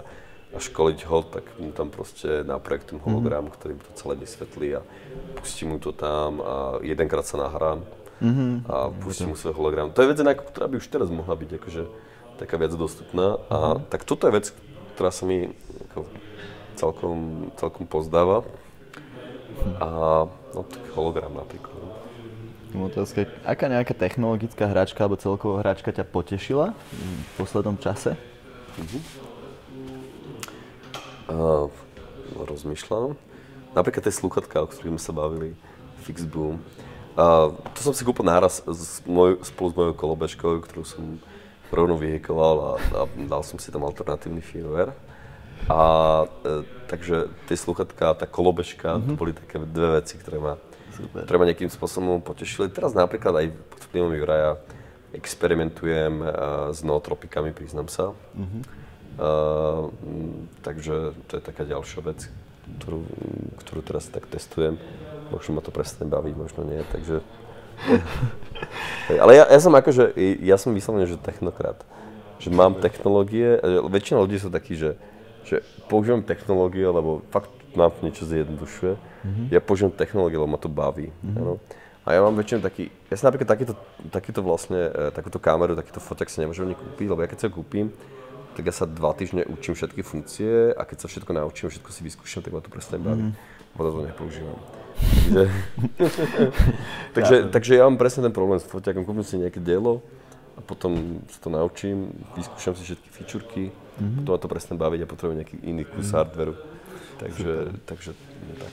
a školiť ho, tak mu tam proste naprojektujem hologram, mm-hmm. ktorý mu to celé vysvetlí a pustím mu to tam a jedenkrát sa nahrám mm-hmm. a pustím mu svoj hologram. To je vec, ktorá by už teraz mohla byť akože taká viac dostupná. A mm-hmm. tak toto je vec, ktorá sa mi ako, celkom, celkom pozdáva. A no tak hologram napríklad. Otázka, aká nejaká technologická hračka alebo celková hračka ťa potešila v poslednom čase? Uh-huh. Uh, rozmýšľam. Napríklad tie sluchatka, o ktorých sme sa bavili, Fixboom. Uh, to som si kúpil náraz s moj, spolu s mojou kolobežkou, ktorú som rovno vyhekoval a, a dal som si tam alternatívny firmware. A e, takže tie sluchatka, tá kolobežka, mm-hmm. to boli také dve veci, ktoré ma Super. ktoré ma nejakým spôsobom potešili. Teraz napríklad aj pod vplyvom Juraja experimentujem uh, s nootropikami, priznám sa. Uh-huh. Uh, takže to je taká ďalšia vec, ktorú, ktorú teraz tak testujem. Možno ma to prestane baviť, možno nie, takže... Ale ja, ja som akože, ja som vyslovene, že technokrat. Že mám technológie, väčšina ľudí sú takí, že, že používam technológie, lebo fakt nám to niečo zjednodušuje. Mm-hmm. Ja používam technológie, lebo ma to baví. Mm-hmm. A ja mám väčšinou taký, ja si napríklad takýto, takýto vlastne, e, takúto kameru, takýto foťak si nemôžem ani kúpiť, lebo ja keď ho kúpim, tak ja sa dva týždne učím všetky funkcie a keď sa všetko naučím, všetko si vyskúšam, tak ma to prestane baviť. Mm-hmm. Potom to nepoužívam. Takže, *laughs* takže, takže ja mám presne ten problém s foťakom, kúpim si nejaké dielo a potom sa to naučím, vyskúšam si všetky fičurky, mm-hmm. potom ma to prestane baviť a potrebujem nejaký iný kus mm-hmm. hardwareu. Takže, takže no tak.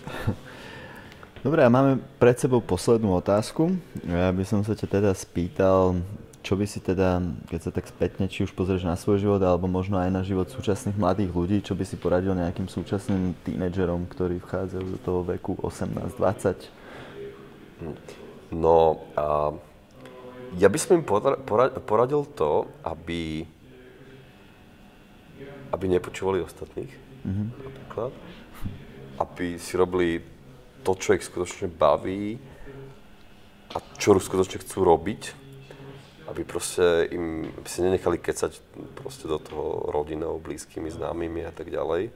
Dobre, a máme pred sebou poslednú otázku. Ja by som sa ťa teda spýtal, čo by si teda, keď sa tak spätne, či už pozrieš na svoj život, alebo možno aj na život súčasných mladých ľudí, čo by si poradil nejakým súčasným tínedžerom, ktorí vchádzajú do toho veku 18-20? No, a ja by som im poradil to, aby, aby nepočúvali ostatných, mm-hmm. napríklad aby si robili to, čo ich skutočne baví a čo skutočne chcú robiť, aby proste im, aby si nenechali kecať proste do toho rodinou, blízkymi, známymi a tak ďalej.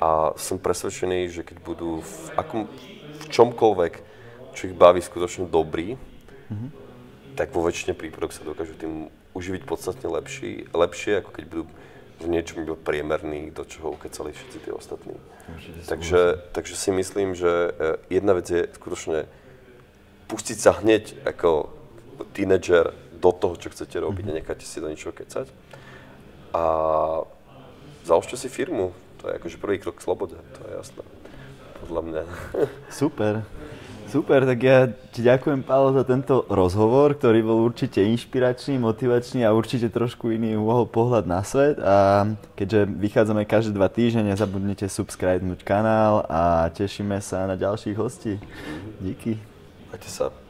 A som presvedčený, že keď budú v, akom, v čomkoľvek, čo ich baví skutočne dobrý, mm-hmm. tak vo väčšine prípadoch sa dokážu tým uživiť podstatne lepší, lepšie, ako keď budú v niečom iba priemerný, do čoho ukecali všetci tí ostatní. Takže, takže si myslím, že eh, jedna vec je skutočne pustiť sa hneď ako tínedžer do toho, čo chcete robiť mm-hmm. a necháte si do ničoho kecať. A založte si firmu. To je akože prvý krok k slobode, to je jasné. Podľa mňa. *laughs* Super. Super, tak ja ti ďakujem, Paolo, za tento rozhovor, ktorý bol určite inšpiračný, motivačný a určite trošku iný uhol pohľad na svet. A keďže vychádzame každé dva týždne, nezabudnite subscribenúť kanál a tešíme sa na ďalších hostí. Díky. Majte sa.